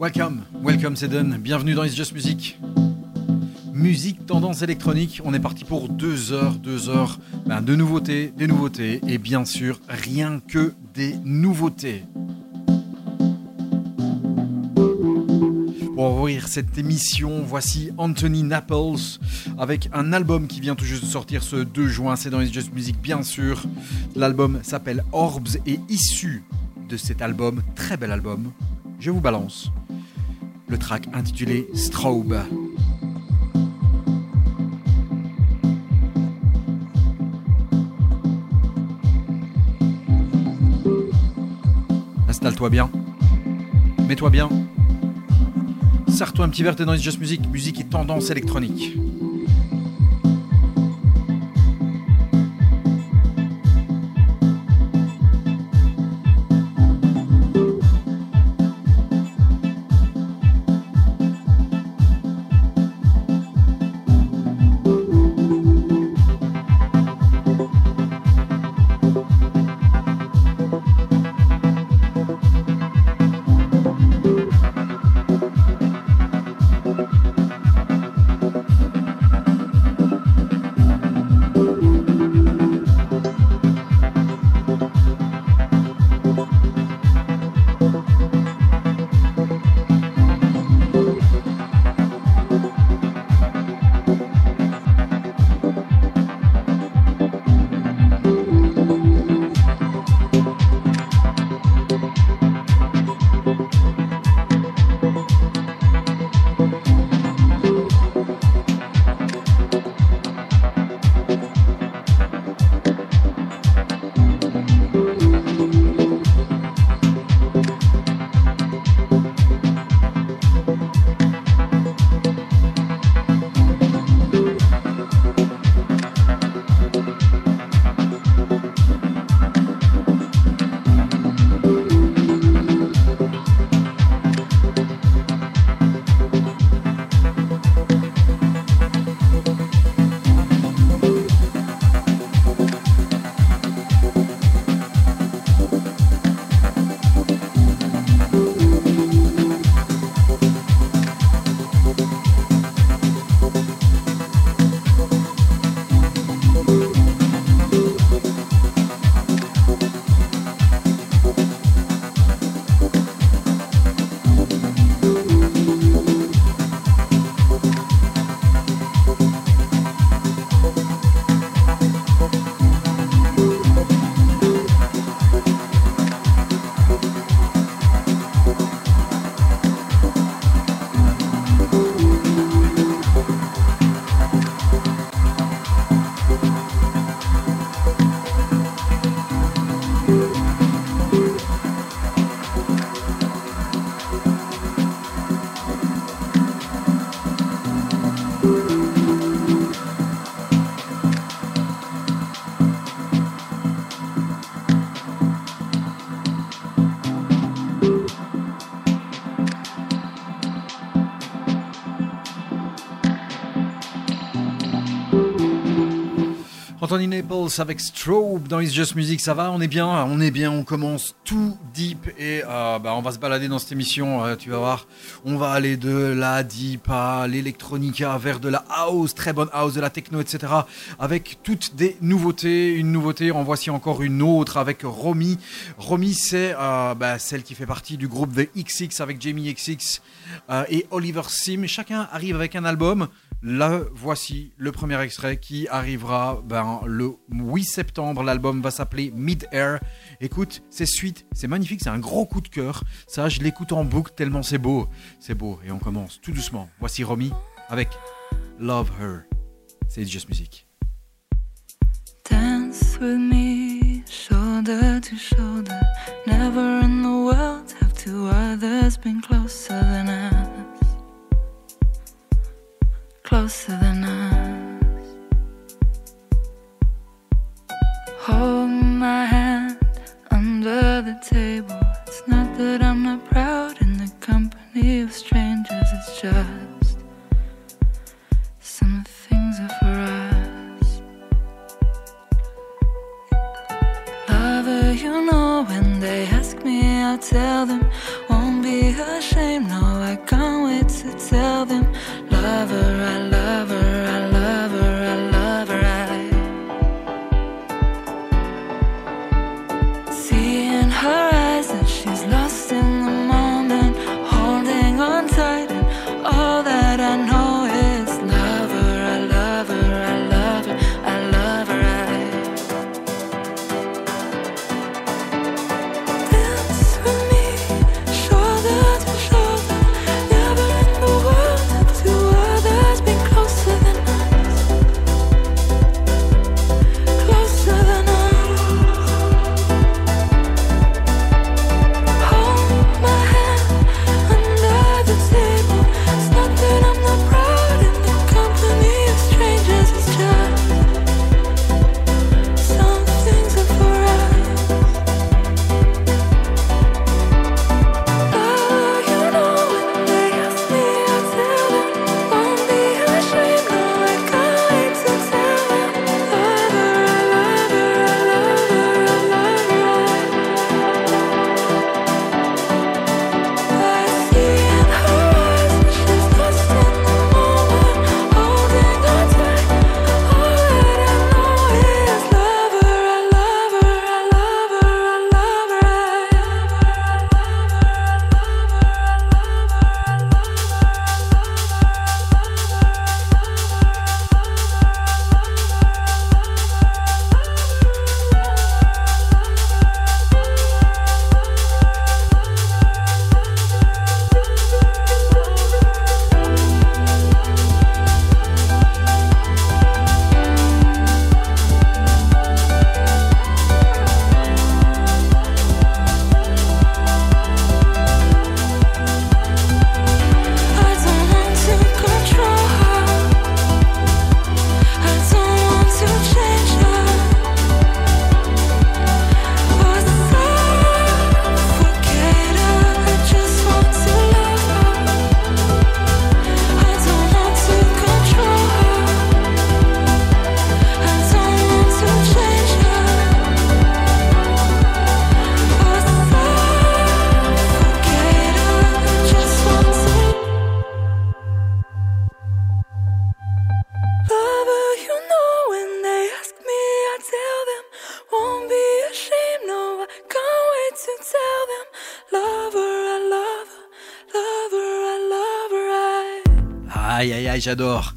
Welcome, welcome c'est bienvenue dans It's Just Music. Musique tendance électronique, on est parti pour deux heures, deux heures ben, de nouveautés, des nouveautés et bien sûr rien que des nouveautés. Pour ouvrir cette émission, voici Anthony Naples avec un album qui vient tout juste de sortir ce 2 juin. C'est dans It's Just Music, bien sûr. L'album s'appelle Orbs et issu de cet album, très bel album, je vous balance le track intitulé Straub. Installe-toi bien, mets-toi bien, serre-toi un petit verre, t'es dans Just Music, musique et tendance électronique. Anthony Naples avec Strobe dans It's Just Music, ça va On est bien On est bien, on commence tout deep et euh, bah, on va se balader dans cette émission, euh, tu vas voir. On va aller de la deep à l'électronica vers de la house, très bonne house, de la techno, etc. Avec toutes des nouveautés. Une nouveauté, en voici encore une autre avec Romy. Romy, c'est euh, bah, celle qui fait partie du groupe The XX avec Jamie XX et Oliver Sim. Chacun arrive avec un album. Là, voici le premier extrait qui arrivera ben, le 8 septembre. L'album va s'appeler Mid-Air. Écoute, c'est suite, c'est magnifique, c'est un gros coup de cœur. Ça, je l'écoute en boucle tellement c'est beau. C'est beau. Et on commence tout doucement. Voici Romy avec Love Her. C'est Just Music. Dance with me, shoulder to shoulder. Never in the world have two others been closer than us. Closer than us. Hold my hand under the table. It's not that I'm not proud in the company of strangers, it's just some things are for us. Lover, you know, when they ask me, I'll tell them, won't be ashamed, no lover I j'adore.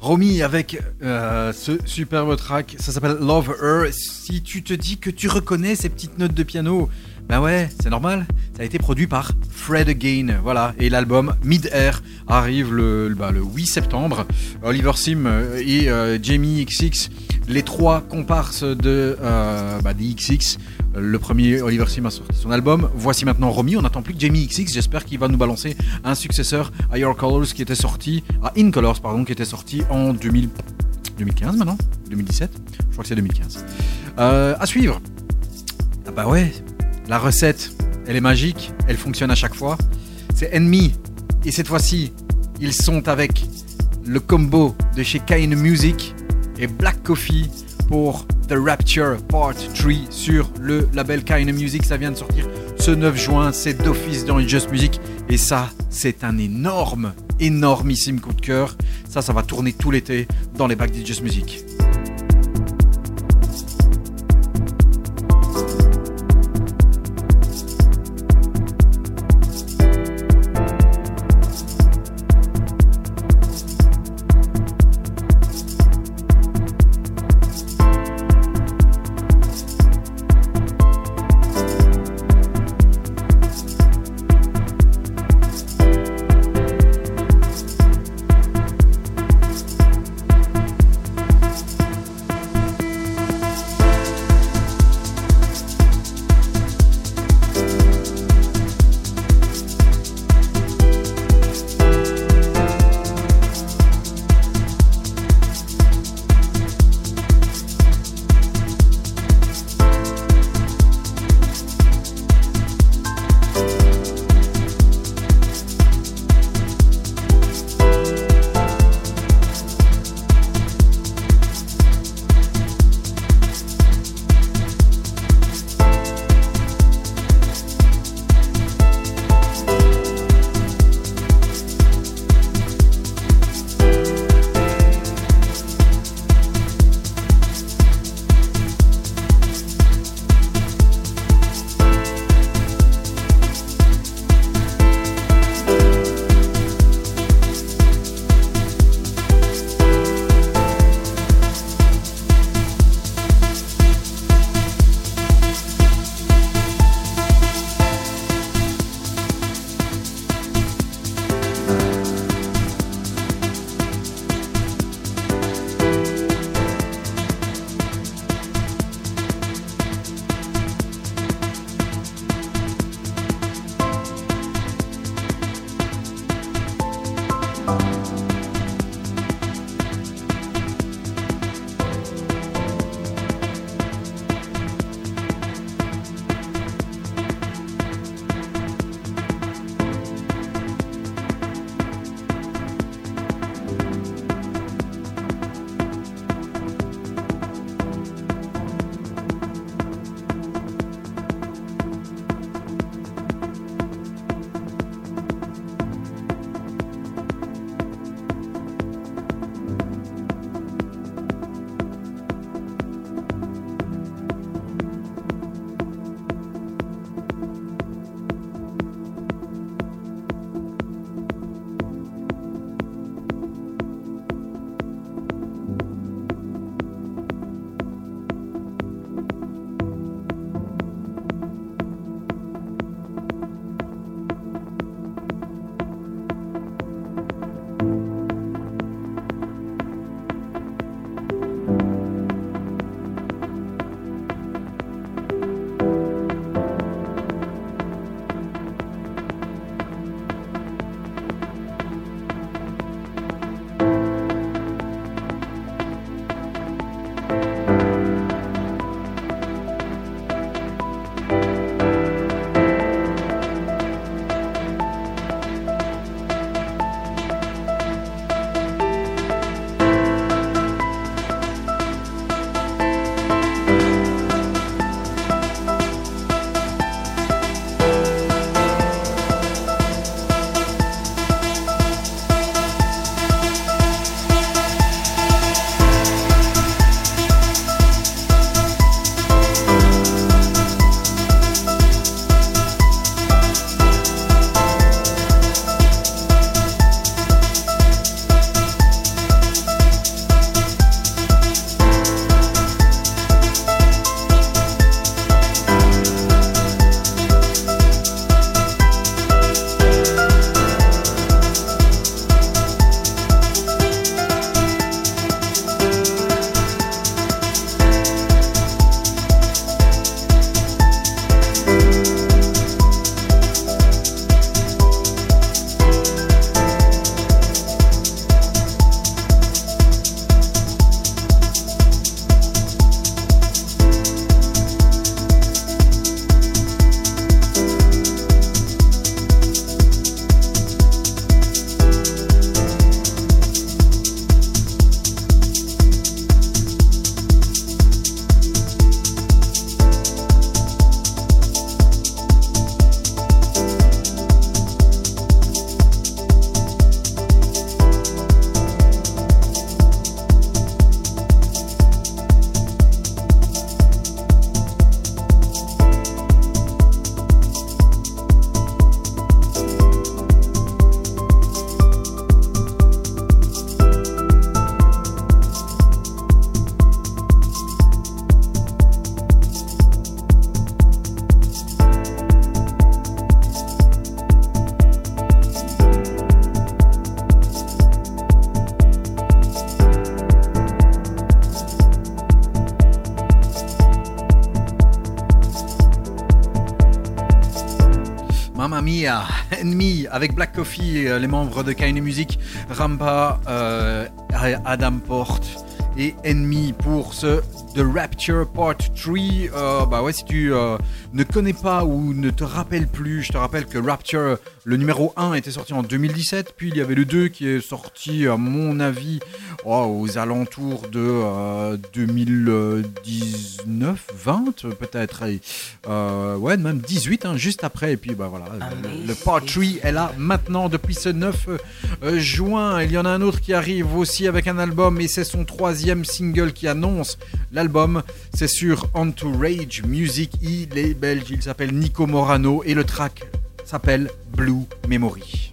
Romy avec euh, ce superbe track, ça s'appelle Love Her. Si tu te dis que tu reconnais ces petites notes de piano, ben ouais, c'est normal. Ça a été produit par Fred Again, voilà. Et l'album Mid Air arrive le, bah, le 8 septembre. Oliver Sim et euh, Jamie XX, les trois comparses de euh, bah, des XX, le premier, Oliver Sim a sorti son album. Voici maintenant Romy. On n'attend plus que Jamie XX. J'espère qu'il va nous balancer un successeur à Your Colors qui était sorti, à In Colors, pardon, qui était sorti en 2015 maintenant 2017 Je crois que c'est 2015. Euh, à suivre. Ah bah ouais, la recette, elle est magique, elle fonctionne à chaque fois. C'est Enemy. Et cette fois-ci, ils sont avec le combo de chez Kain Music et Black Coffee pour The Rapture Part 3 sur le label Kind Music. Ça vient de sortir ce 9 juin. C'est d'office dans Just Music. Et ça, c'est un énorme, énormissime coup de cœur. Ça, ça va tourner tout l'été dans les bacs de Just Music. Ennemi avec Black Coffee, euh, les membres de Kaine Music, Rampa, euh, Adam Porte et Ennemi pour ce The Rapture Part 3. Euh, bah ouais, si tu ne connais pas ou ne te rappelles plus, je te rappelle que Rapture, le numéro 1 était sorti en 2017, puis il y avait le 2 qui est sorti, à mon avis, oh, aux alentours de 2019, 20 peut-être. Euh, ouais, même 18, hein, juste après. Et puis bah voilà, le, Part 3 est là maintenant depuis ce 9 euh, juin. Il y en a un autre qui arrive aussi avec un album et c'est son troisième single qui annonce l'album. C'est sur Rage Music. Il est belge, il s'appelle Nico Morano et le track s'appelle Blue Memory.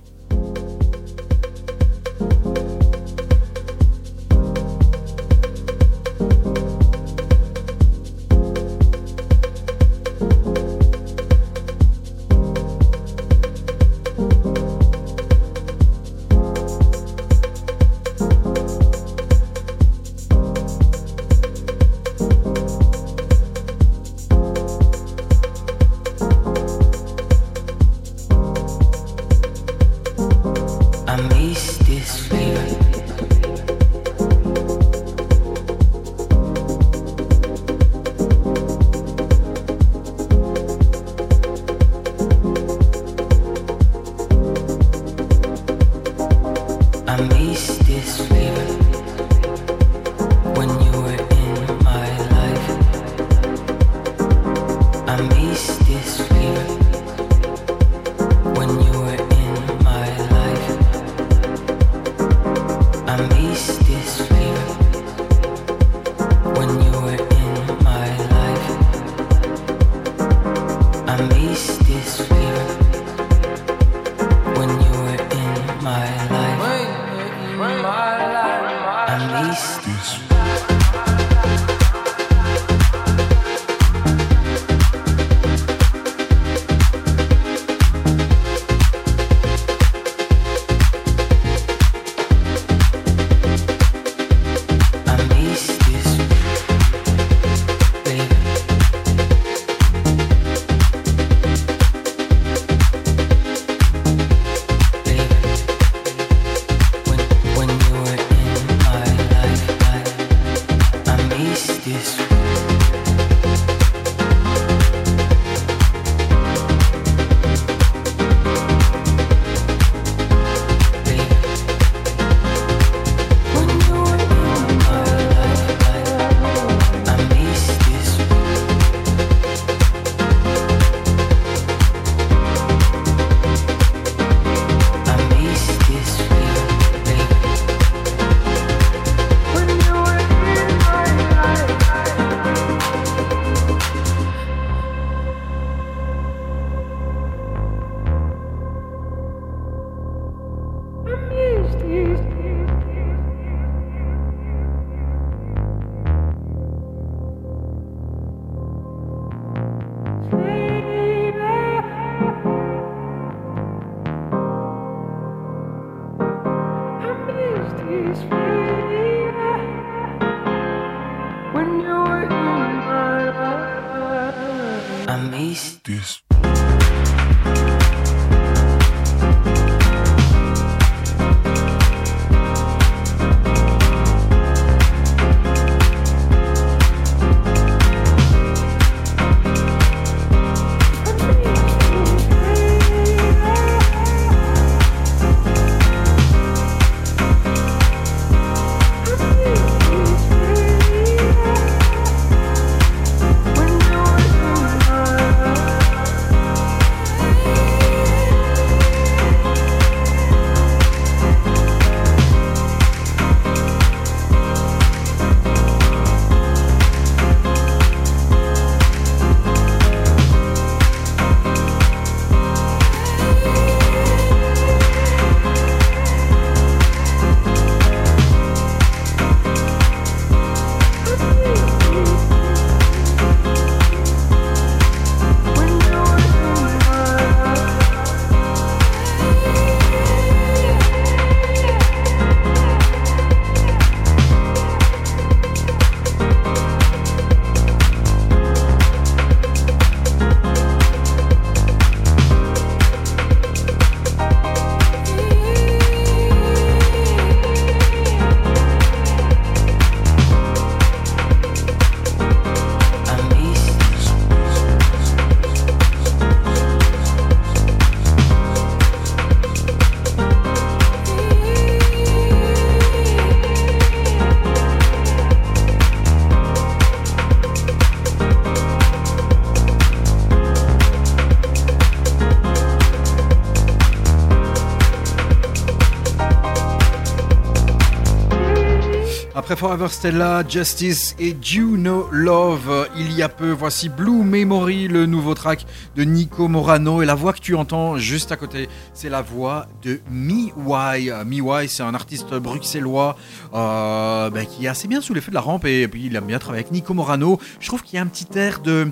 Forever Stella, Justice et Juno Love. Il y a peu, voici Blue Memory, le nouveau track de Nico Morano. Et la voix que tu entends juste à côté, c'est la voix de Miwai. Miwai, c'est un artiste bruxellois euh, ben, qui est assez bien sous l'effet de la rampe. Et puis il aime bien travailler avec Nico Morano. Je trouve qu'il y a un petit air de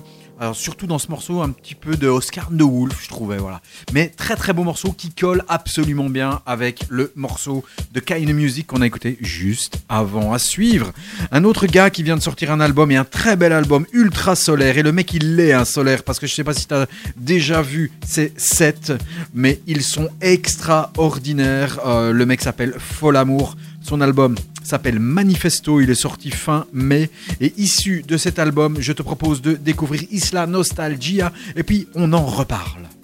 Surtout dans ce morceau, un petit peu de Oscar de Wolf, je trouvais, voilà. Mais très très beau morceau qui colle absolument bien avec le morceau de Kind Music qu'on a écouté juste avant à suivre. Un autre gars qui vient de sortir un album et un très bel album ultra solaire. Et le mec il l'est un solaire parce que je sais pas si tu as déjà vu ces sets, mais ils sont extraordinaires. Euh, le mec s'appelle Folamour. Son album s'appelle Manifesto, il est sorti fin mai. Et issu de cet album, je te propose de découvrir Isla Nostalgia. Et puis on en reparle.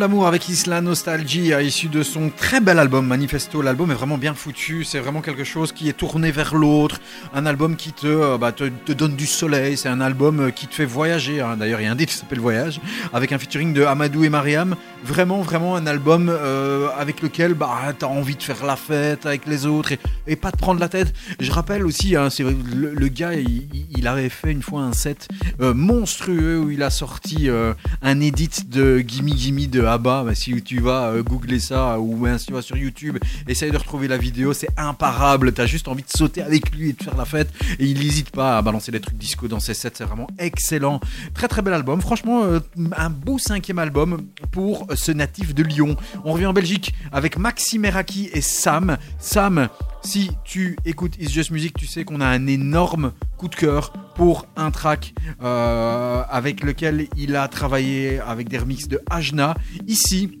L'amour avec Isla Nostalgie, issu de son très bel album Manifesto. L'album est vraiment bien foutu, c'est vraiment quelque chose qui est tourné vers l'autre, un album qui te, euh, bah, te, donne du soleil, c'est un album euh, qui te fait voyager. Hein. D'ailleurs, il y a un titre qui s'appelle Voyage, avec un featuring de Amadou et Mariam. Vraiment, vraiment un album euh, avec lequel bah, tu as envie de faire la fête avec les autres et, pas de prendre la tête. Je rappelle aussi, hein, c'est le, gars, il, avait fait une fois un set monstrueux où il a sorti un edit de Gimme Gimme de bah, si tu vas euh, googler ça ou si tu vas sur YouTube, essaye de retrouver la vidéo, c'est imparable. T'as juste envie de sauter avec lui et de faire la fête. Et il n'hésite pas à balancer des trucs disco dans ses sets, c'est vraiment excellent. Très très bel album. Franchement, euh, un beau cinquième album pour ce natif de Lyon. On revient en Belgique avec Maxime Meraki et Sam. Sam, si tu écoutes It's Just Music, tu sais qu'on a un énorme coup de cœur pour un track euh, avec lequel il a travaillé avec des remixes de Ajna. Ici,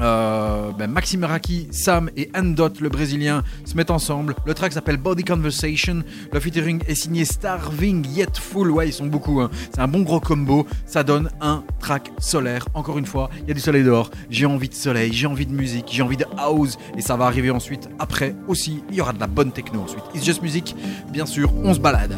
euh, ben Maxime Raki, Sam et Andot, le brésilien, se mettent ensemble. Le track s'appelle Body Conversation. Le featuring est signé Starving Yet Full. Ouais, ils sont beaucoup. Hein. C'est un bon gros combo. Ça donne un track solaire. Encore une fois, il y a du soleil dehors. J'ai envie de soleil, j'ai envie de musique, j'ai envie de house. Et ça va arriver ensuite. Après aussi, il y aura de la bonne techno ensuite. It's Just Music, bien sûr, on se balade.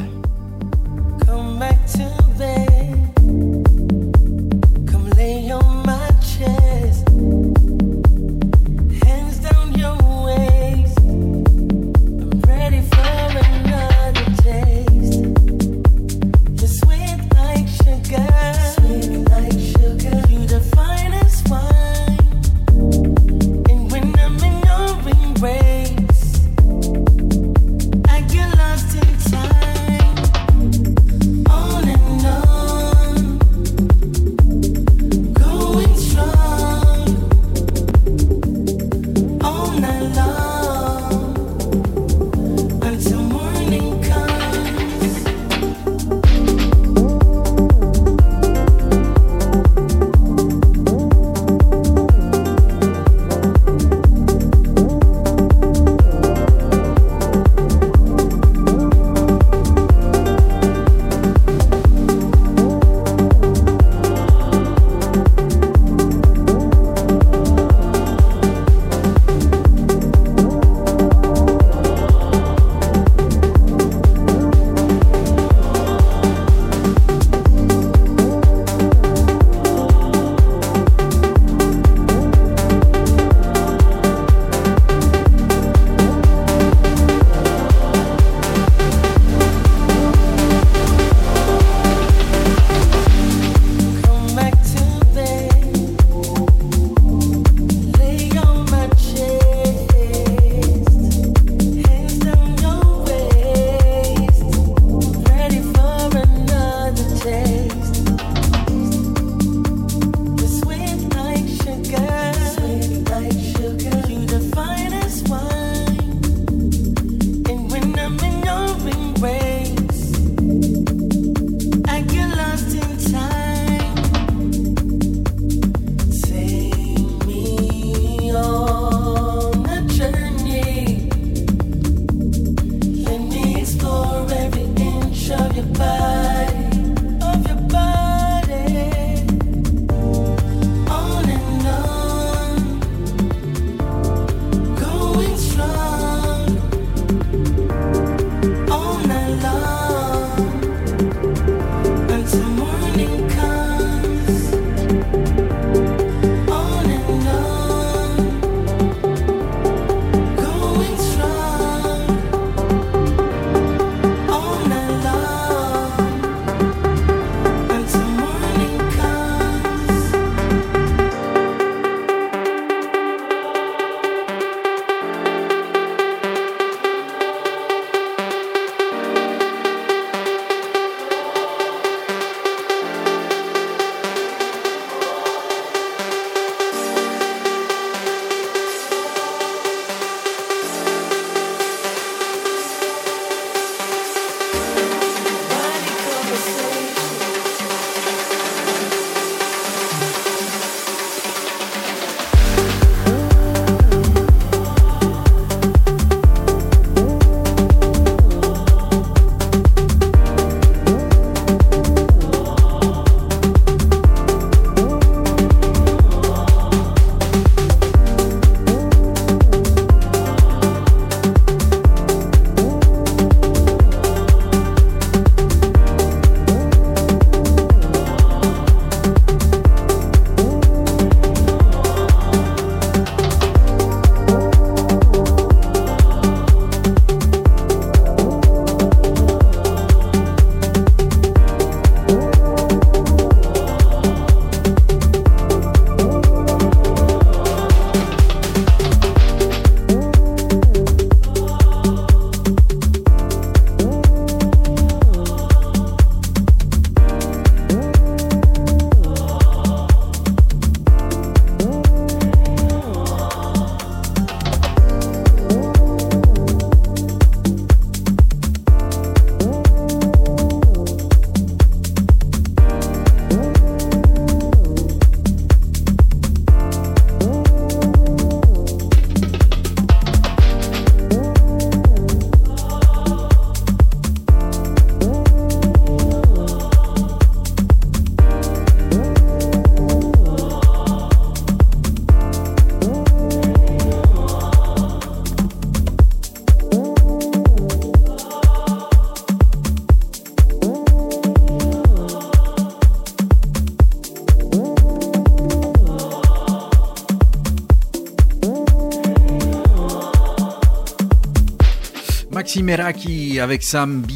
Mighty Meraki avec Sam BE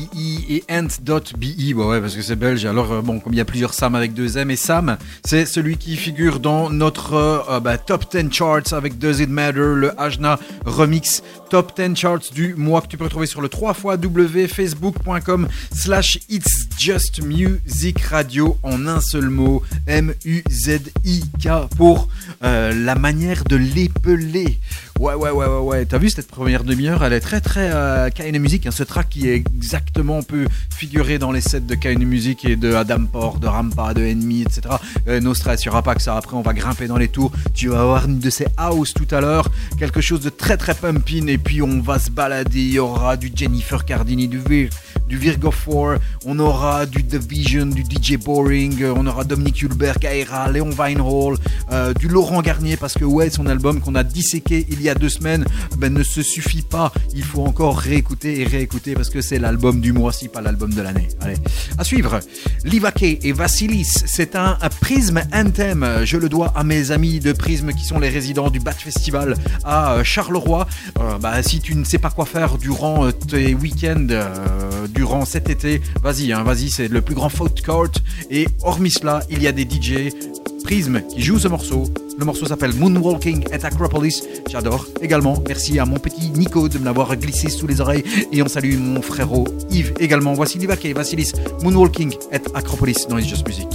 et Ant.be. Bon, ouais, parce que c'est belge. Alors, euh, bon, comme il y a plusieurs Sam avec deux M, et Sam, c'est celui qui figure dans notre euh, bah, top 10 charts avec Does It Matter, le Ajna remix top 10 charts du mois que tu peux retrouver sur le 3 facebook.com slash It's Just Music Radio en un seul mot, M-U-Z-I-K pour euh, la manière de l'épeler. Ouais, ouais, ouais, ouais, ouais. T'as vu cette première demi-heure Elle est très, très euh, Music. Hein, ce track qui est exactement peut figurer dans les sets de KN Music et de Adam Port, de Rampa, de Enemy, etc. Euh, no stress, il n'y aura pas que ça. Après, on va grimper dans les tours. Tu vas avoir une de ces house tout à l'heure. Quelque chose de très, très pumping. Et puis, on va se balader. Il y aura du Jennifer Cardini, du du Virgo 4, on aura du The Vision, du DJ Boring, on aura Dominique Hulberg, Aira, Léon Weinhall, euh, du Laurent Garnier, parce que ouais, son album qu'on a disséqué il y a deux semaines ben, ne se suffit pas. Il faut encore réécouter et réécouter parce que c'est l'album du mois, si pas l'album de l'année. Allez, à suivre. Livake et Vassilis, c'est un, Prism Anthem. Je le dois à mes amis de Prism qui sont les résidents du Bat Festival à euh, Charleroi. Euh, bah, si tu ne sais pas quoi faire durant tes week-ends, durant cet été. Vas-y, hein, vas-y, c'est le plus grand foot court. Et hormis cela, il y a des DJ Prism qui jouent ce morceau. Le morceau s'appelle Moonwalking at Acropolis. J'adore. Également, merci à mon petit Nico de me l'avoir glissé sous les oreilles. Et on salue mon frérot Yves également. Voici Livake, Vassilis, Moonwalking at Acropolis dans It's Just Music.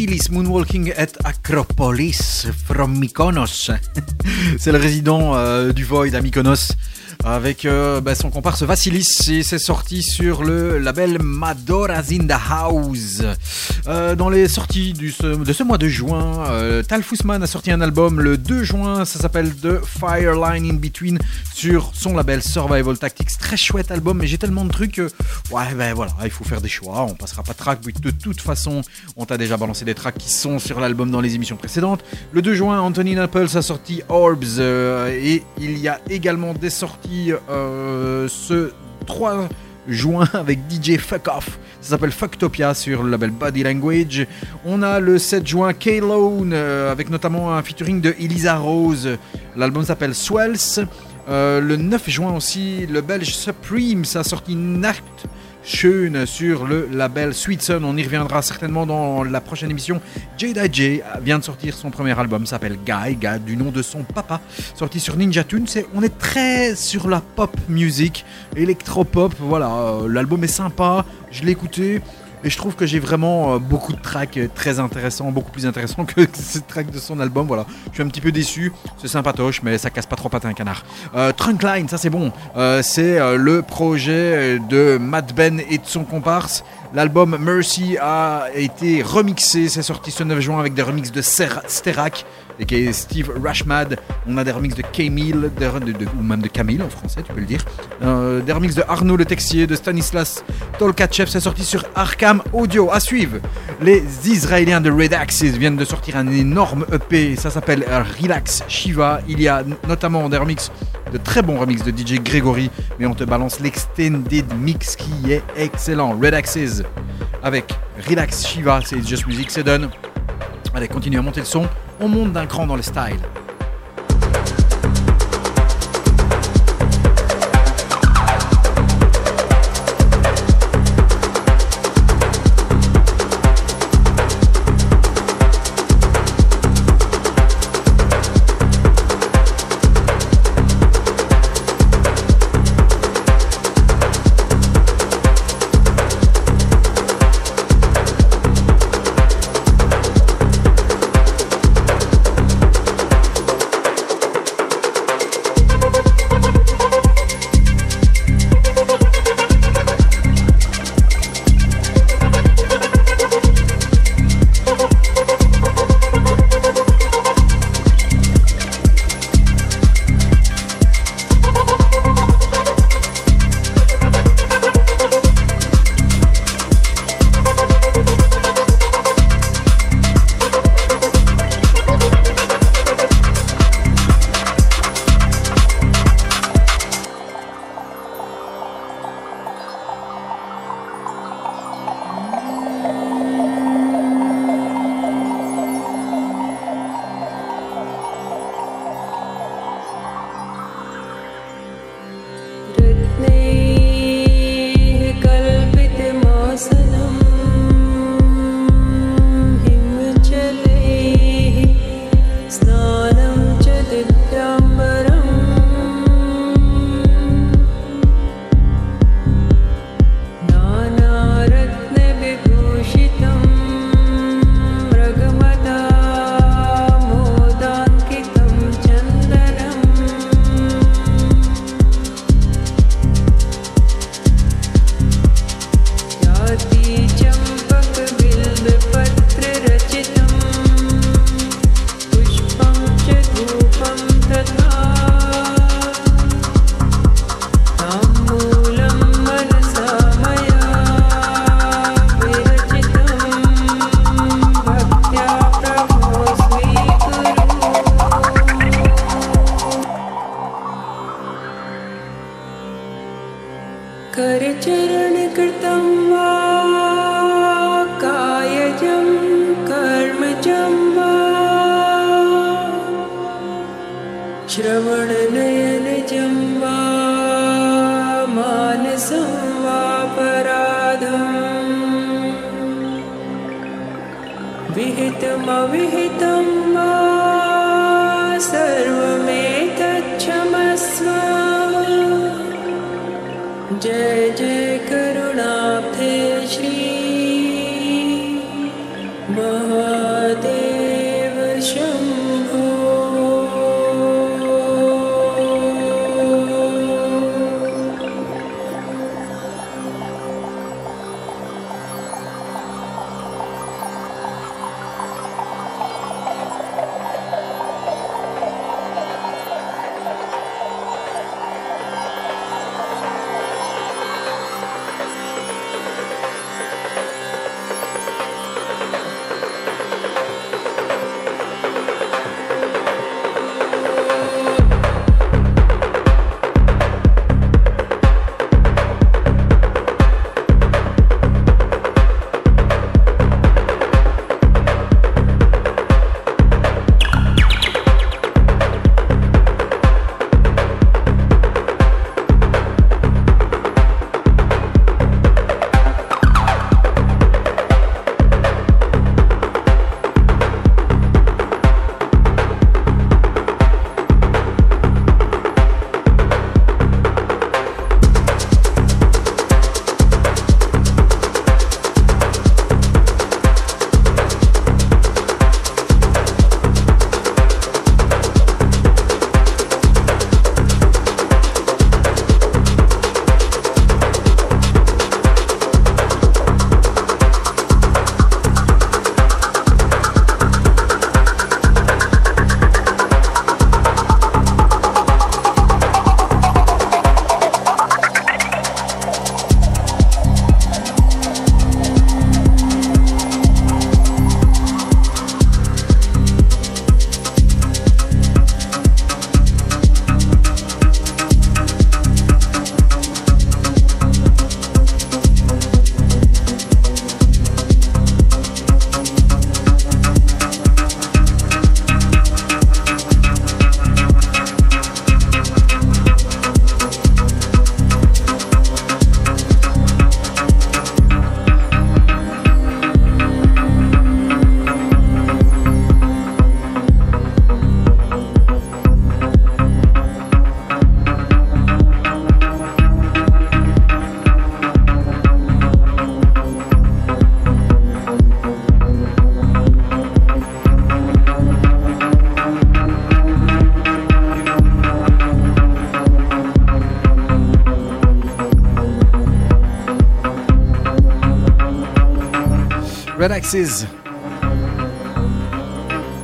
Vassilis Moonwalking at Acropolis from Mykonos. C'est le résident euh, du Void à Mykonos avec euh, bah, son comparse Vassilis et c'est sorti sur le label Madora's in the House. Euh, dans les sorties de ce mois de juin, euh, Tal Fussman a sorti un album le 2 juin, ça s'appelle The Fireline in Between sur son label Survival Tactics. Très chouette album, mais j'ai tellement de trucs ouais, ben voilà, il faut faire des choix. On passera pas de track, de toute façon, on t'a déjà balancé des tracks qui sont sur l'album dans les émissions précédentes. Le 2 juin, Anthony Naples a sorti Orbs et il y a également des sorties euh, ce 3 juin avec DJ Fuck Off. S'appelle Fucktopia sur le label Body Language. On a le 7 juin K-Lone euh, avec notamment un featuring de Elisa Rose. L'album s'appelle Swells. Euh, le 9 juin aussi, le belge Supreme, a sorti Nacht Sur le label Sweet Sun. On y reviendra certainement dans la prochaine émission. J vient de sortir son premier album, s'appelle Guy, Guy du nom de son papa, sorti sur Ninja Tune. on est très sur la pop music, électro-pop. Voilà, euh, l'album est sympa, je l'ai écouté. Et je trouve que j'ai vraiment euh, beaucoup de tracks euh, très intéressants, beaucoup plus intéressants que ces tracks de son album. Voilà, je suis un petit peu déçu. C'est sympatoche, mais ça casse pas trop patin un canard. Euh, Trunkline, ça c'est bon. c'est le projet de Matt Ben et de son comparse. L'album Mercy a été remixé, c'est sorti ce 9 juin avec des remixes de Sterak et qui est Steve Rashmad. On a des remixes de Camille, ou même de Camille en français, tu peux le dire. Euh, des remixes de Arnaud le Texier, de Stanislas Tolkachev, c'est sorti sur Arkham Audio. À suivre, les Israéliens de Red Axis viennent de sortir un énorme EP, ça s'appelle Relax Shiva. Il y a notamment des remixes de très bons remixes de DJ Gregory, mais on te balance l'extended mix qui est excellent. Red Axis avec Relax Shiva, c'est Just Music, c'est done. Allez, continue à monter le son, on monte d'un cran dans le style.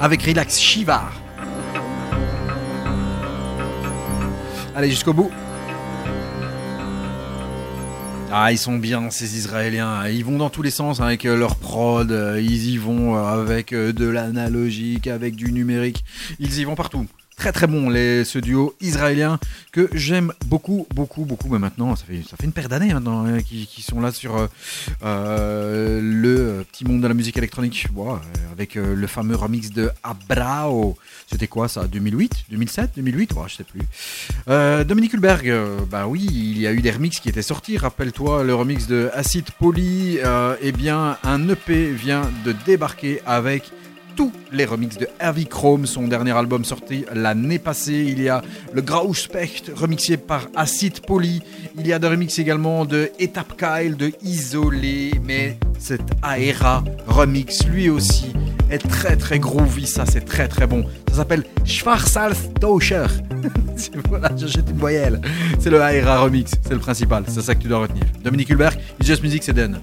Avec Relax Shiva. Allez, jusqu'au bout. Ah, ils sont bien, ces Israéliens. Ils vont dans tous les sens avec euh, leur prod. Euh, Ils y vont euh, avec de l'analogique, avec du numérique. Ils y vont partout. Très très bon, les, ce duo israélien que j'aime beaucoup, beaucoup, beaucoup. Mais maintenant, ça fait, une paire d'années maintenant hein, qui, sont là sur le de la musique électronique. Wow, euh, avec euh, le fameux remix de Abrao. C'était quoi ça 2008 2007 2008 ouais, Je sais plus. Euh, Dominique Hulberg, euh, bah oui, il y a eu des remixes qui étaient sortis. Rappelle-toi le remix de Acid Poly. Euh, eh bien, un EP vient de débarquer avec tous les remixes de Heavy Chrome, son dernier album sorti l'année passée. Il y a le Grauspect remixé par Acid Poly. Il y a des remixes également de Etap Kyle, de Isolé. Mais cet Aera remix, lui aussi, est très très groovy. Ça, c'est très très bon. Ça s'appelle Schwarzalftauscher. Voilà, j'achète une voyelle. C'est le Aera remix, c'est le principal. C'est ça que tu dois retenir. Dominique Hulberg, Just Music, c'est Den.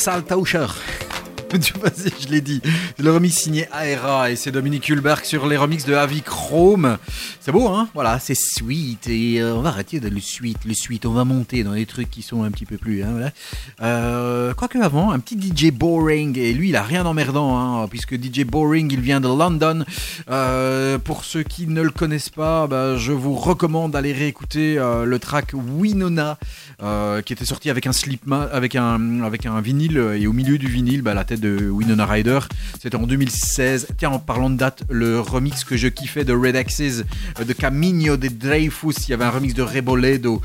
Schwarzaltauscher. Vas-y, je l'ai dit. Le remix signé Aera et c'est Dominique Hulberg sur les remixes de Avi Chrome. C'est beau, hein? Voilà, c'est sweet et euh, on va arrêter de le sweet, le sweet. On va monter dans les trucs qui sont un petit peu plus. Hein, voilà. Euh, avant, un petit DJ Boring et lui, il a rien d'emmerdant, hein, puisque DJ Boring, il vient de London. Euh, pour ceux qui ne le connaissent pas, bah, je vous recommande d'aller réécouter euh, le track Winona, euh, qui était sorti avec un slip, avec un avec un vinyle et au milieu du vinyle, bah, la tête de Winona Ryder. C'était en 2016. Tiens, en parlant de date, le remix que je kiffais de Red Axes, de Camino de Dreyfus, il y avait un remix de Reboledo.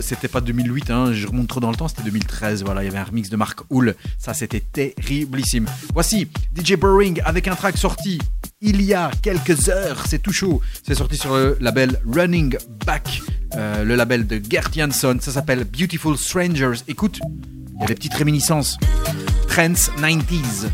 c'était pas 2008, hein, je remonte trop dans le temps, c'était 2013. Voilà, il y avait un remix de Mark Ça, c'était terriblissime. Voici DJ Boring avec un track sorti il y a quelques heures. C'est tout chaud. C'est sorti sur le label Running Back, euh, le label de Gert Jansson. Ça s'appelle Beautiful Strangers. Écoute, il y a des petites réminiscences. Trends 90s.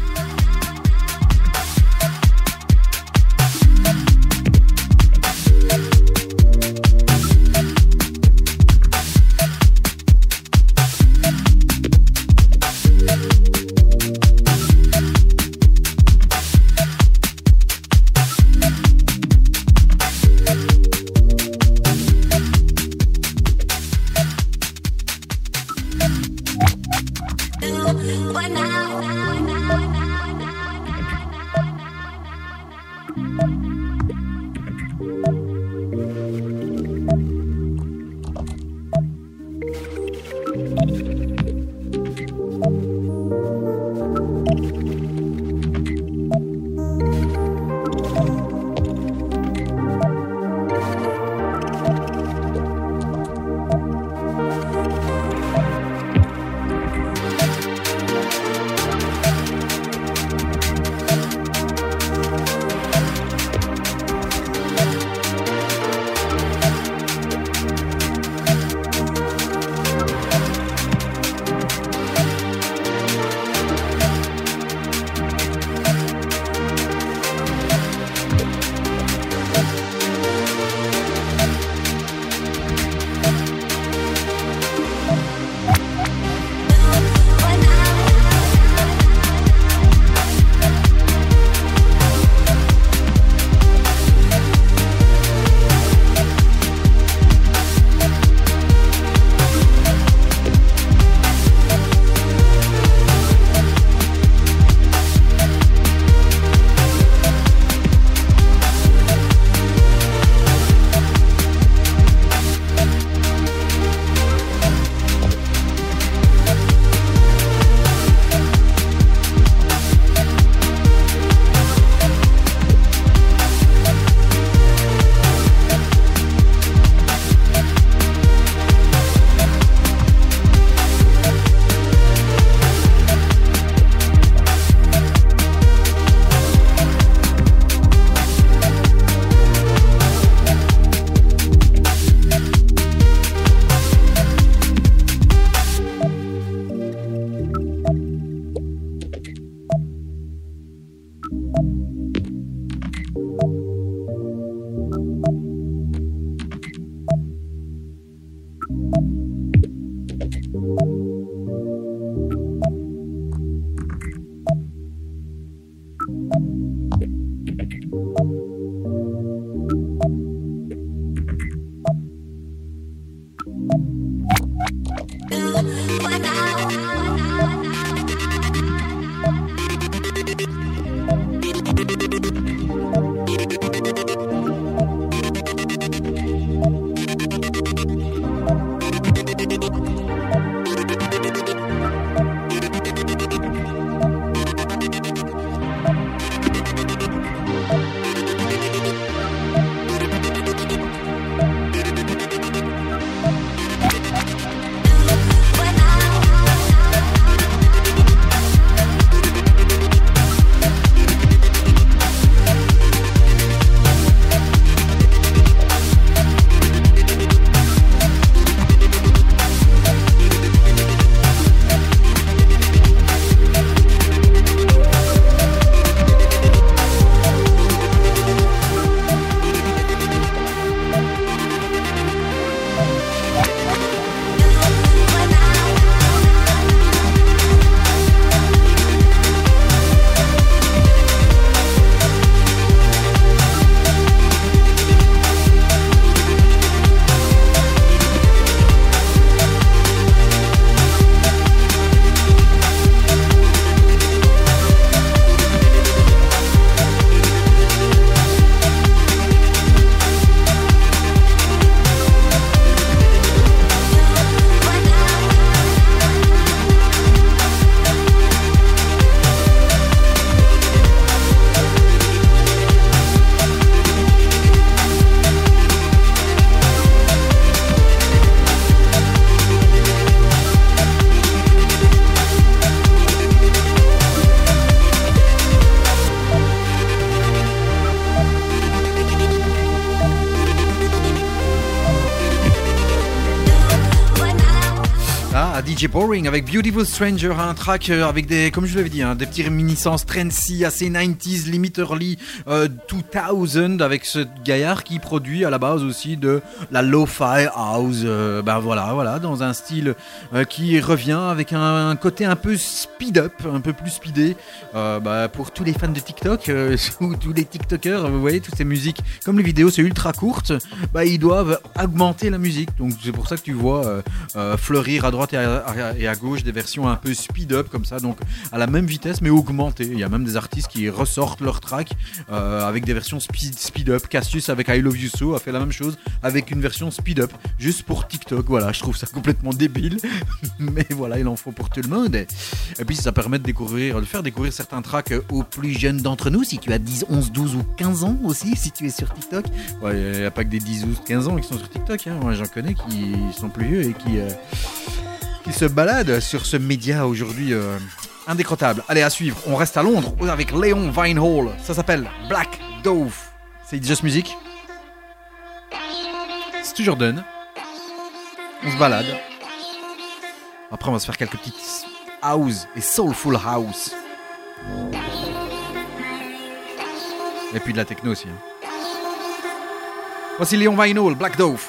Boring avec Beautiful Stranger, un track euh, avec des, comme je l'avais dit, hein, des petites réminiscences trendy, assez 90s, limit early 2000, euh, avec ce gaillard qui produit à la base aussi de la lo-fi house. Euh, ben voilà, voilà, dans un style qui revient avec un, côté un peu speed up, un peu plus speedé. Ben, pour tous les fans de TikTok ou tous les TikTokers, vous voyez, toutes ces musiques, comme les vidéos, c'est ultra courte, ben, ils doivent augmenter la musique. Donc c'est pour ça que tu vois fleurir à droite et et à gauche des versions un peu speed up comme ça, donc à la même vitesse mais augmentée. Il y a même des artistes qui ressortent leur track euh, avec des versions speed, speed up. Cassius avec I Love You So a fait la même chose avec une version speed up juste pour TikTok. Voilà, je trouve ça complètement débile, mais voilà, il en faut pour tout le monde. Et puis ça permet de découvrir, de faire découvrir certains tracks aux plus jeunes d'entre nous. Si tu as 10, 11, 12 ou 15 ans aussi, si tu es sur TikTok. Il n'y a pas que des 10 ou 15 ans qui sont sur TikTok. Hein. Moi j'en connais qui sont plus vieux et qui. Euh, qui se balade sur ce média aujourd'hui euh, indécrottable. Allez, à suivre. On reste à Londres avec Léon Vinehall. Ça s'appelle Black Dove. C'est Just Music. C'est toujours done. On se balade. Après, on va se faire quelques petites house et soulful house. Et puis de la techno aussi. Hein. Voici Léon Vinehall, Black Dove.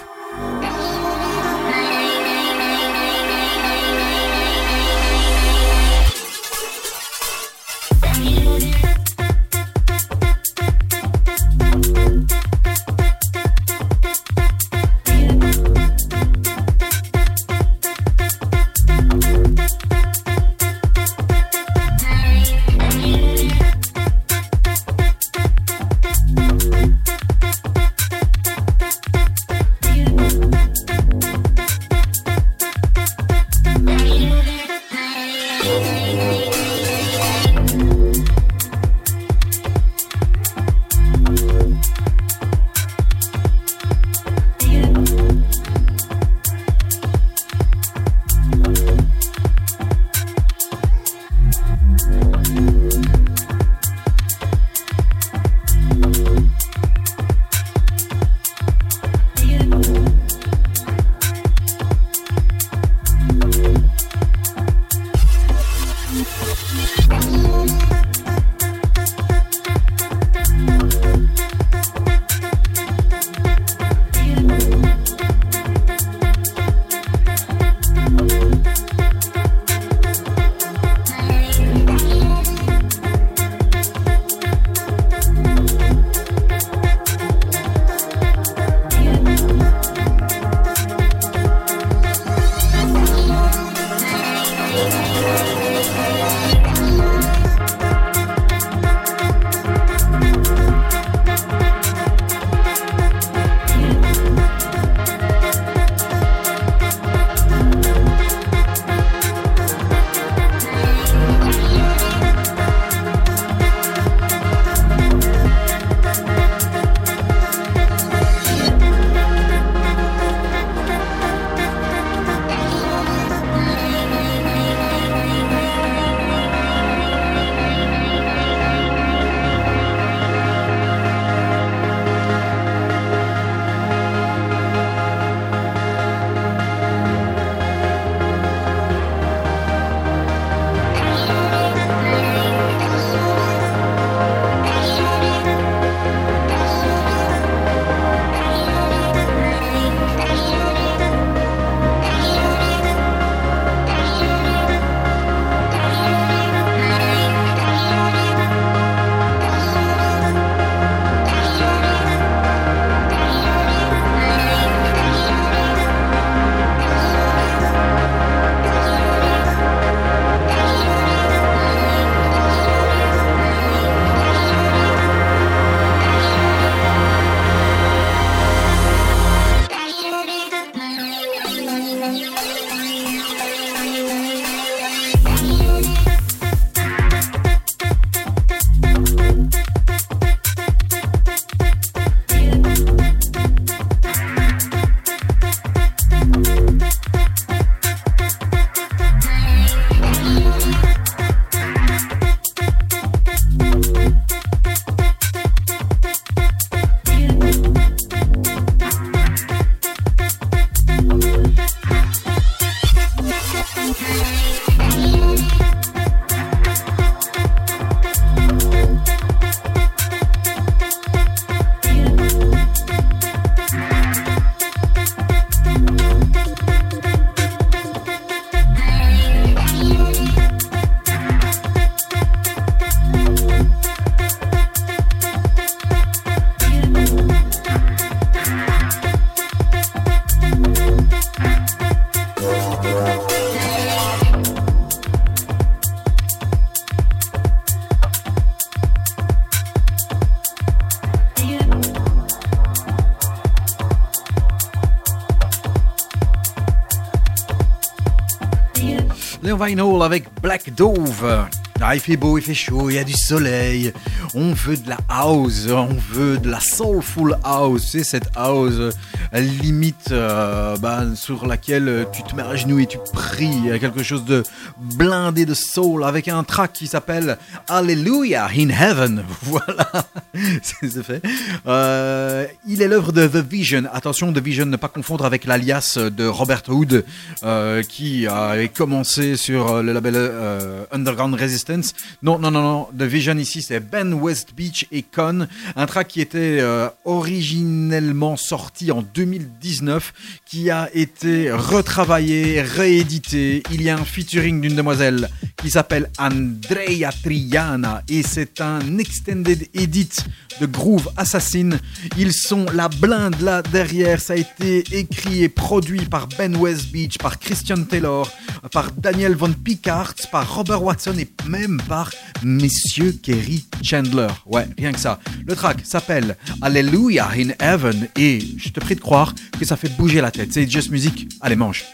Vinyl avec Black Dove. Ah, il fait beau, il fait chaud, il y a du soleil. On veut de la house, on veut de la soulful house. C'est cette house limite euh, bah, sur laquelle tu te mets à genoux et tu pries. Il y a quelque chose de blindé de soul avec un track qui s'appelle Hallelujah in Heaven. Voilà, c'est fait. Euh, il est l'œuvre de The Vision. Attention, The Vision, ne pas confondre avec l'alias de Robert Hood qui a commencé sur le label Underground Resistance non, non, non, non. The Vision ici, c'est Ben West Beach et Con. Un track qui était euh, originellement sorti en 2019, qui a été retravaillé, réédité. Il y a un featuring d'une demoiselle qui s'appelle Andrea Triana et c'est un extended edit de Groove Assassin. Ils sont la blinde là derrière. Ça a été écrit et produit par Ben West Beach, par Christian Taylor, par Daniel Von Picard, par Robert Watson et même par Monsieur Kerry Chandler. Ouais, rien que ça. Le track s'appelle Hallelujah in Heaven et je te prie de croire que ça fait bouger la tête. C'est Just Music. Allez, mange.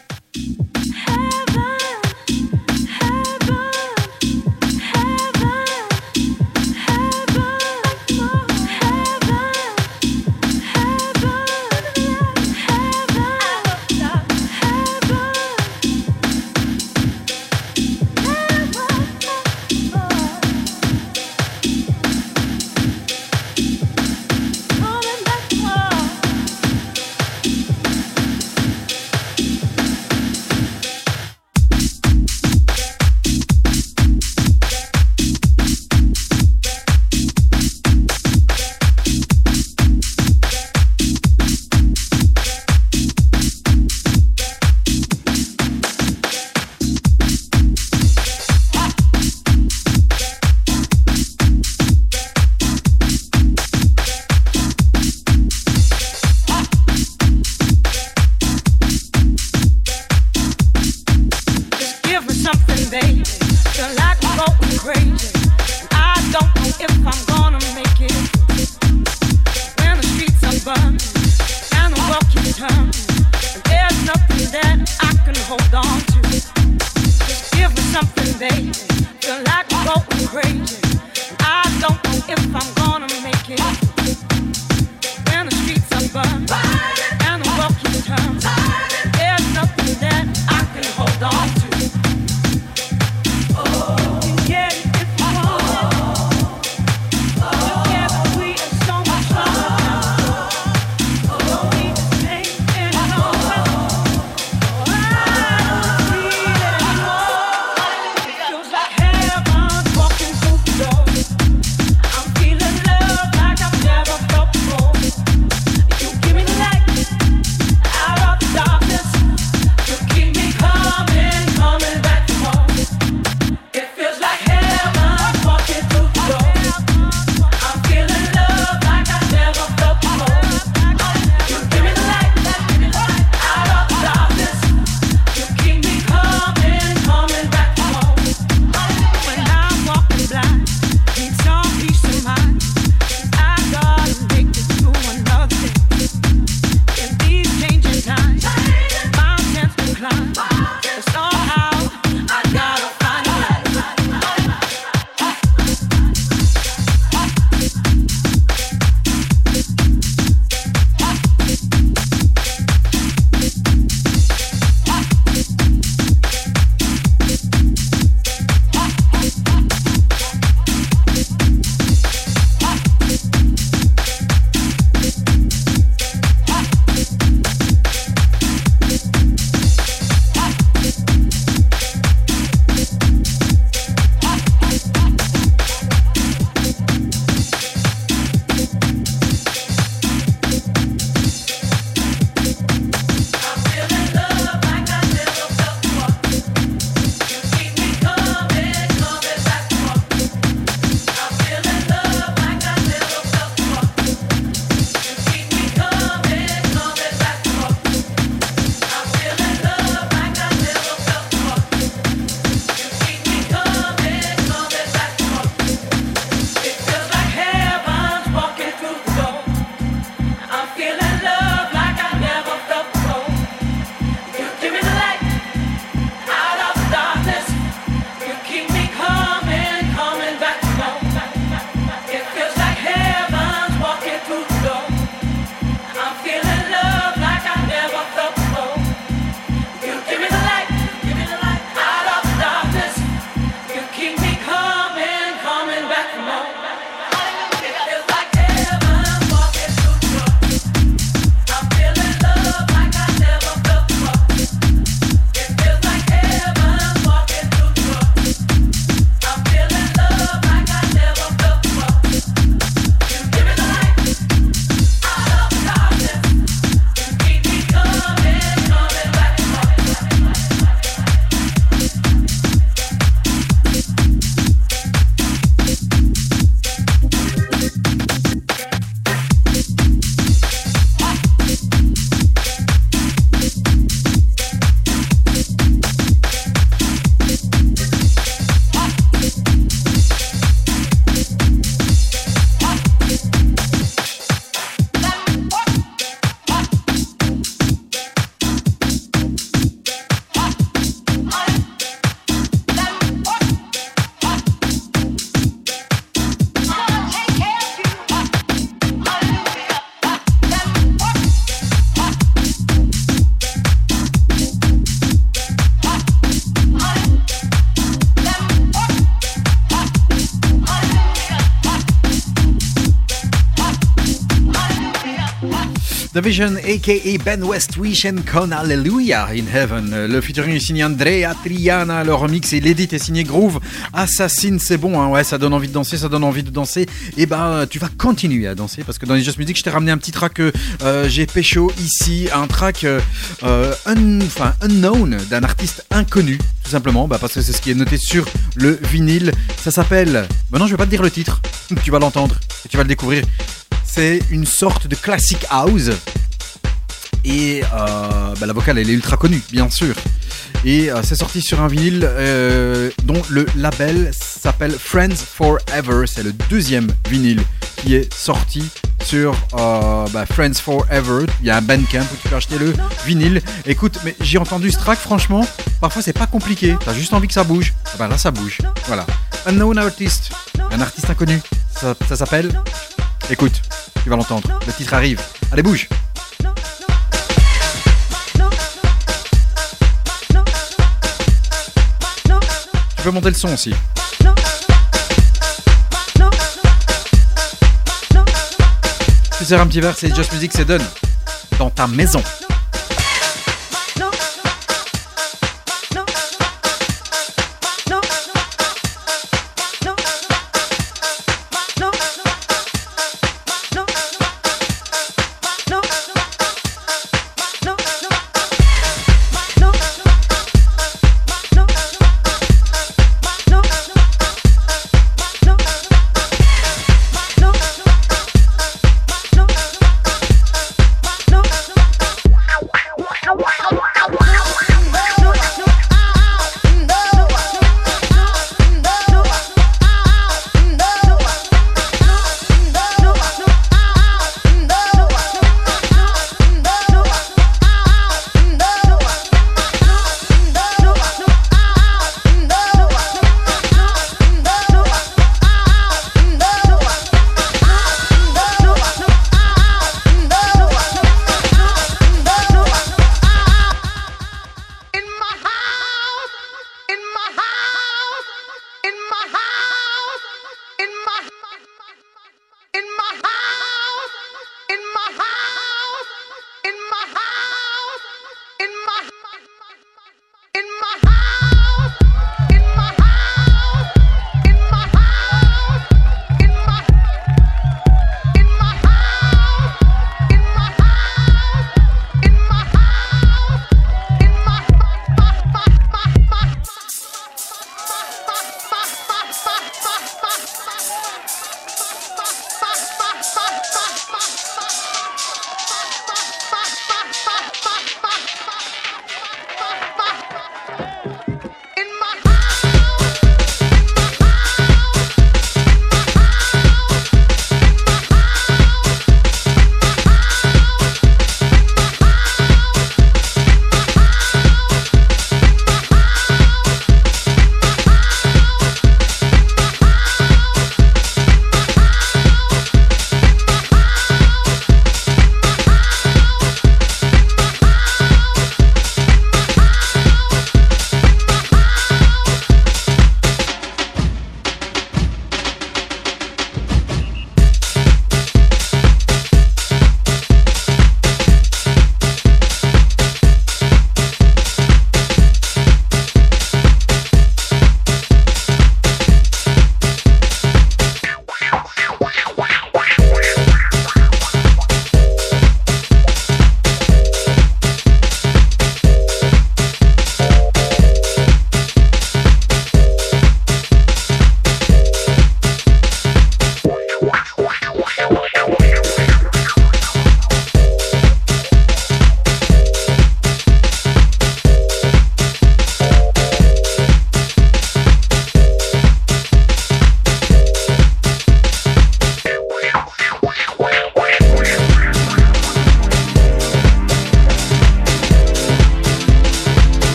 Vision, aka Ben West, Wish and Con Hallelujah in Heaven. Le featuring est signé Andrea Triana, le remix et l'édit est signé Groove. Assassin, c'est bon, hein, ouais, ça donne envie de danser, ça donne envie de danser. Et ben, tu vas continuer à danser parce que dans les Just Music, je t'ai ramené un petit track que euh, j'ai pécho ici, un track euh, un, unknown d'un artiste inconnu, tout simplement, bah, parce que c'est ce qui est noté sur le vinyle. Ça s'appelle. Maintenant, je vais pas te dire le titre, tu vas l'entendre et tu vas le découvrir. C'est une sorte de classic house. Et euh, bah, la vocale, elle est ultra connue, bien sûr. Et euh, c'est sorti sur un vinyle euh, dont le label s'appelle Friends Forever. C'est le deuxième vinyle qui est sorti sur bah, Friends Forever. Il y a un Bandcamp où tu peux acheter le vinyle. Écoute, mais j'ai entendu ce track, franchement, parfois c'est pas compliqué. T'as juste envie que ça bouge. Ah bah là, ça bouge. Voilà. Unknown Artist, un artiste inconnu. ça s'appelle Écoute, tu vas l'entendre. Le titre arrive. Allez, bouge. Tu peux monter le son aussi. Tu sers un petit verre, c'est Just Music, c'est done. Dans ta maison.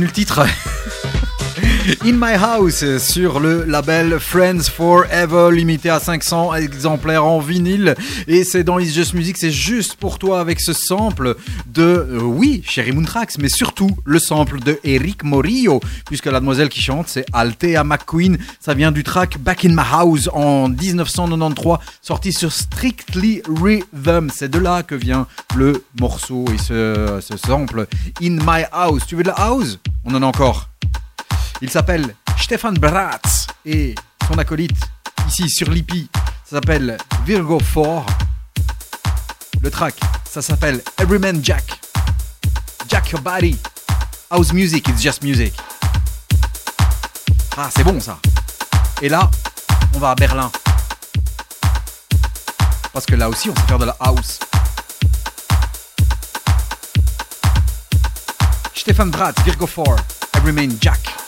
Le titre. In My House sur le label Friends Forever, limité à 500 exemplaires en vinyle. Et c'est dans It's Just Music, c'est juste pour toi avec ce sample de, euh, oui, Sherry Moontrax, mais surtout le sample de Eric Morillo, puisque la demoiselle qui chante, c'est Althea McQueen. Ça vient du track Back in My House en 1993, sorti sur Strictly Rhythm. C'est de là que vient le morceau et ce, sample In My House. Tu veux de la house? On en a encore. Il s'appelle Stefan Bratz et son acolyte ici sur l'IPI s'appelle Virgo 4. Le track, ça s'appelle Everyman Jack. Jack your body. House music, it's just music. Ah, c'est bon ça. Et là, on va à Berlin. Parce que là aussi, on sait faire de la house. Stefan Bratz, Virgo 4, Everyman Jack. Everything Jack,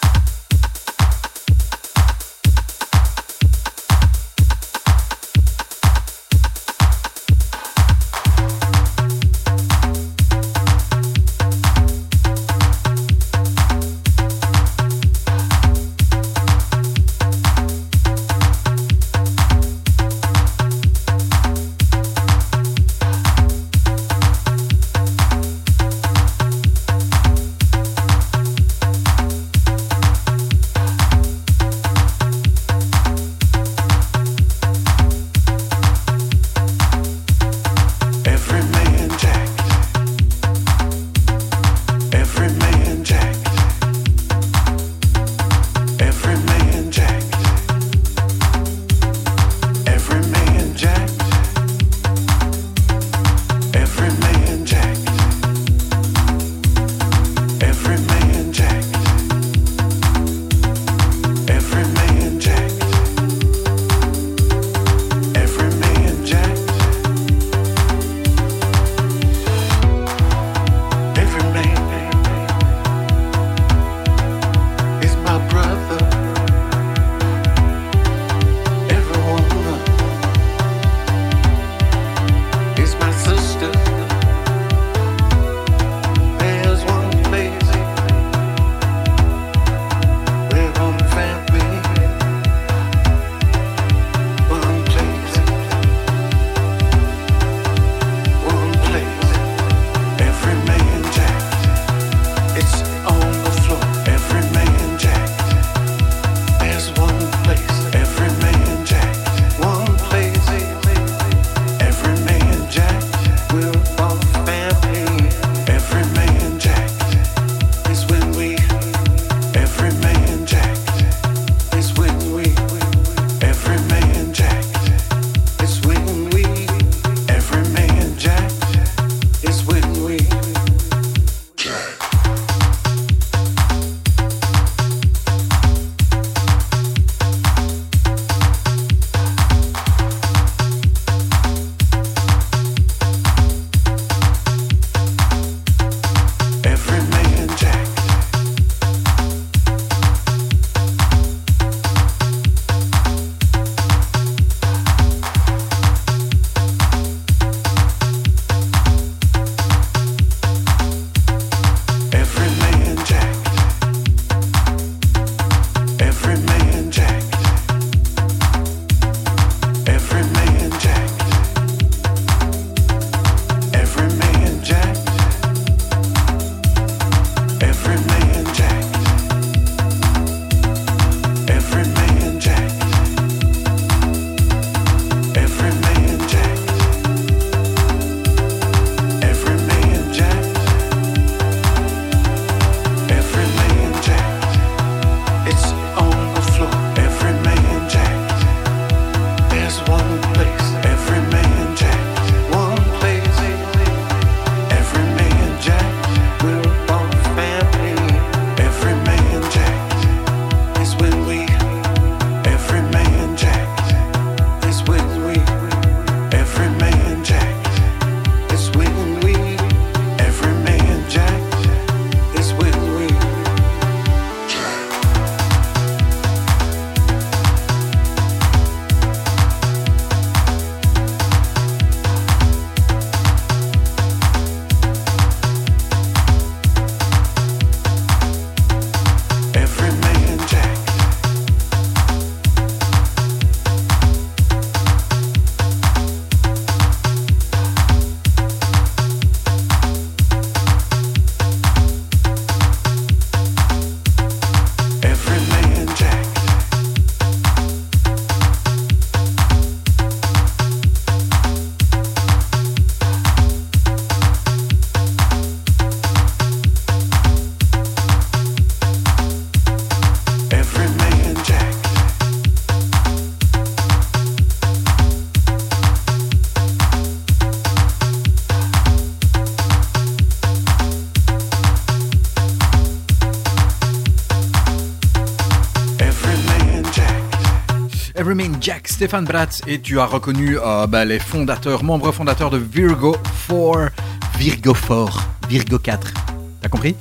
Stéphane Bratz, et tu as reconnu euh, bah, les fondateurs, membres fondateurs de Virgo 4, Virgo 4, Virgo 4. T'as compris?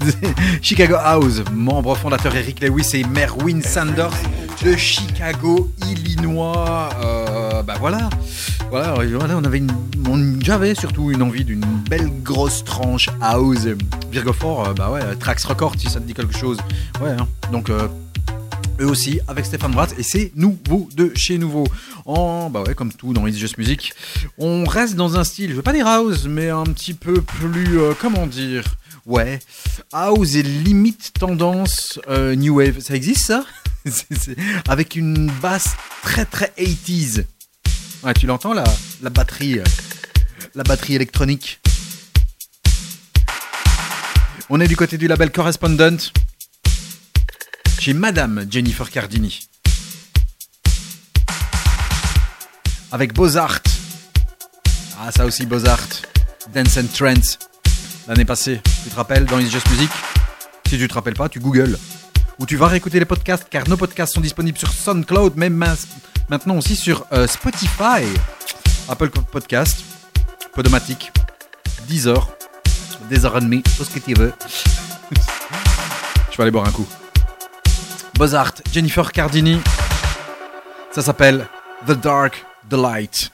Chicago House, membre fondateur Eric Lewis et Merwin Sanders de Chicago, Illinois. Euh, bah voilà. Voilà, on avait une, j'avais surtout une envie d'une belle grosse tranche house. Virgo 4, euh, bah ouais, Trax Record si ça te dit quelque chose. Ouais, hein. donc eux aussi avec Stéphane Bratz et c'est nouveau de chez nouveau. En, bah ouais, comme tout dans It's Just Music, on reste dans un style, je veux pas dire house, mais un petit peu plus, comment dire, Ouais. House et limite tendance euh, New Wave. Ça existe ça? Avec une basse très très 80s. Ouais, tu l'entends la, la batterie euh, la batterie électronique? On est du côté du label Correspondent chez Madame Jennifer Cardini. Avec Beaux-Art. Ah, ça aussi Beaux-Art. Dance and Trends l'année passée. Tu te rappelles dans It's Just Music? Si tu te rappelles pas, tu googles. Ou tu vas réécouter les podcasts car nos podcasts sont disponibles sur SoundCloud, même maintenant aussi sur euh, Spotify, Apple Podcast, Podomatic, Deezer, Deezer Enemy, tout ce que tu veux. Je vais aller boire un coup. Bozart, Jennifer Cardini. Ça s'appelle The Dark, The Light.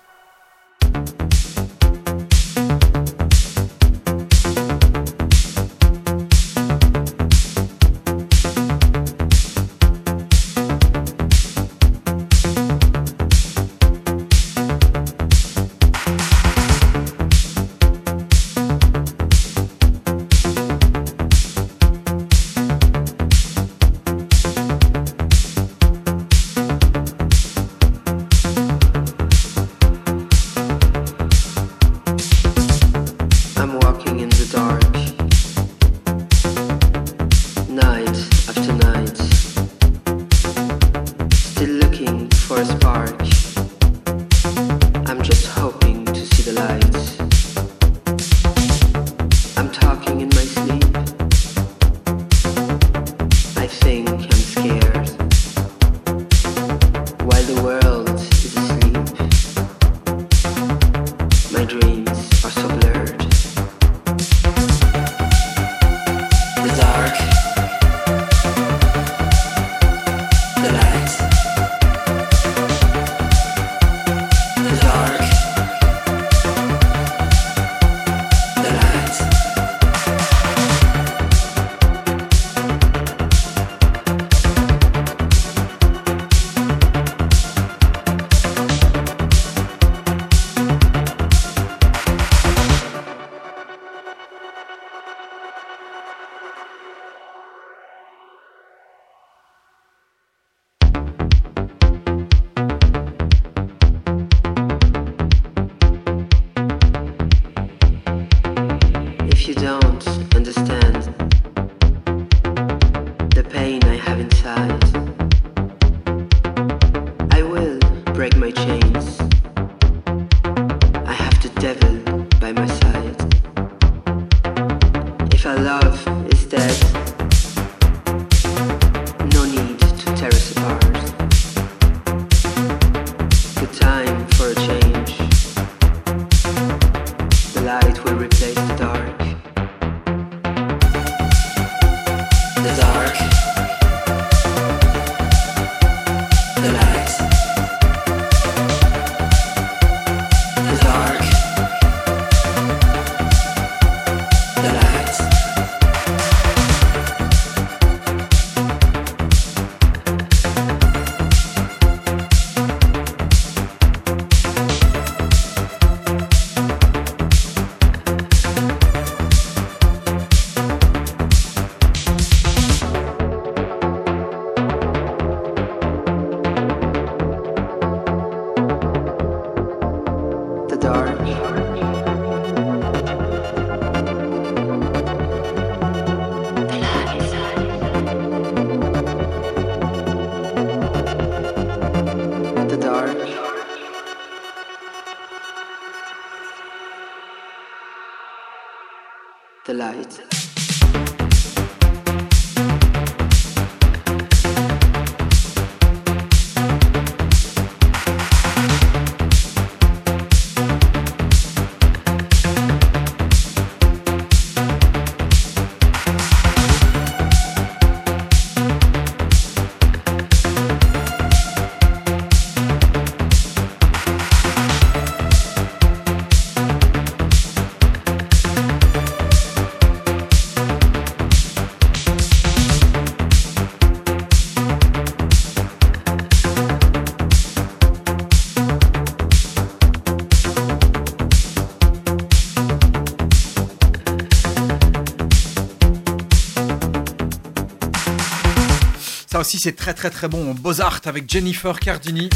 C'est très très très bon. Beaux-Art avec Jennifer Cardini.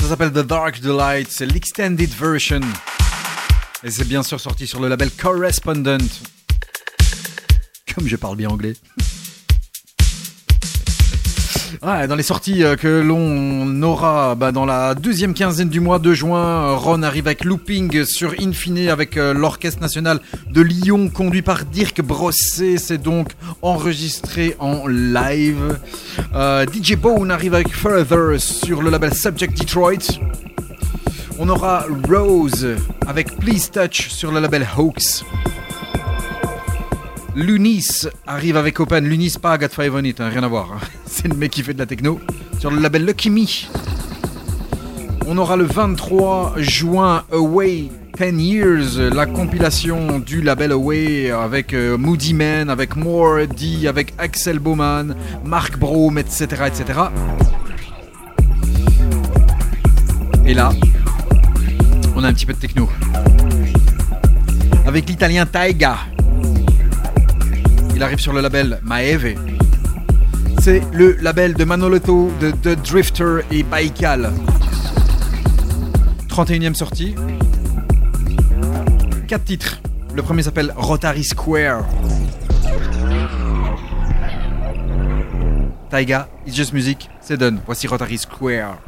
Ça s'appelle The Dark Delight. C'est l'extended version. Et c'est bien sûr sorti sur le label Correspondent. Comme je parle bien anglais. Ouais, dans les sorties euh, que l'on aura bah, dans la deuxième quinzaine du mois de juin, Ron arrive avec Looping sur Infine avec euh, l'Orchestre National de Lyon conduit par Dirk Brossé. C'est donc enregistré en live. Euh, DJ Bone arrive avec Further sur le label Subject Detroit. On aura Rose avec Please Touch sur le label Hoax. Lunis arrive avec Open. Lunis, pas Agathe Five on It, hein, rien à voir. C'est le mec qui fait de la techno. Sur le label Lucky Me. On aura le 23 juin Away 10 Years, la compilation du label Away avec euh, Moody Man, avec More D, avec Axel Bowman, Mark Brome, etc., etc. Et là, on a un petit peu de techno. Avec l'italien Taiga. Il arrive sur le label Maeve. C'est le label de Manoletto, de, The Drifter et Baikal. 31ème sortie. 4 titres. Le premier s'appelle Rotary Square. Taiga, It's Just Music, c'est done. Voici Rotary Square.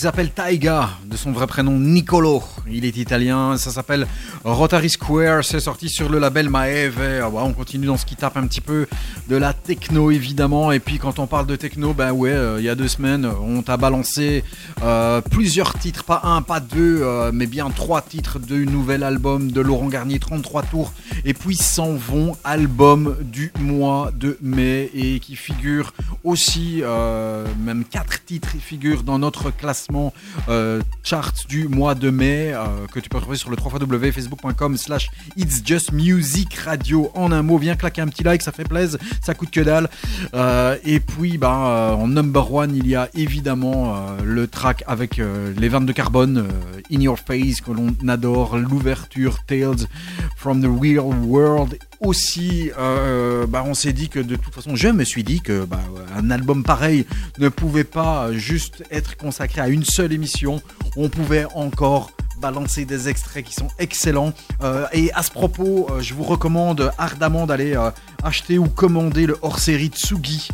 S'appelle Taiga, de son vrai prénom Nicolo. Il est italien, ça s'appelle Rotary Square, c'est sorti sur le label Maeve. Ah on continue dans ce qui tape un petit peu de la techno évidemment. Et puis quand on parle de techno, ben ouais, euh, il y a deux semaines, on t'a balancé euh, plusieurs titres, pas un, pas deux, euh, mais bien trois titres du nouvel album de Laurent Garnier, 33 tours. Et puis s'en vont, album du mois de mai et qui figure aussi, même quatre titres figurent dans notre classement chart du mois de mai. Euh, que tu peux retrouver sur le www.facebook.com slash It's Just Music Radio. En un mot, viens claquer un petit like, ça fait plaisir, ça coûte que dalle. Euh, et puis, euh, en number one, il y a évidemment le track avec les vannes de carbone, In Your Face, que l'on adore, l'ouverture Tales from the Real World aussi, bah, on s'est dit que de toute façon, je me suis dit que bah, un album pareil ne pouvait pas juste être consacré à une seule émission. On pouvait encore balancer des extraits qui sont excellents. Euh, et à ce propos, euh, je vous recommande ardemment d'aller euh, acheter ou commander le hors-série Tsugi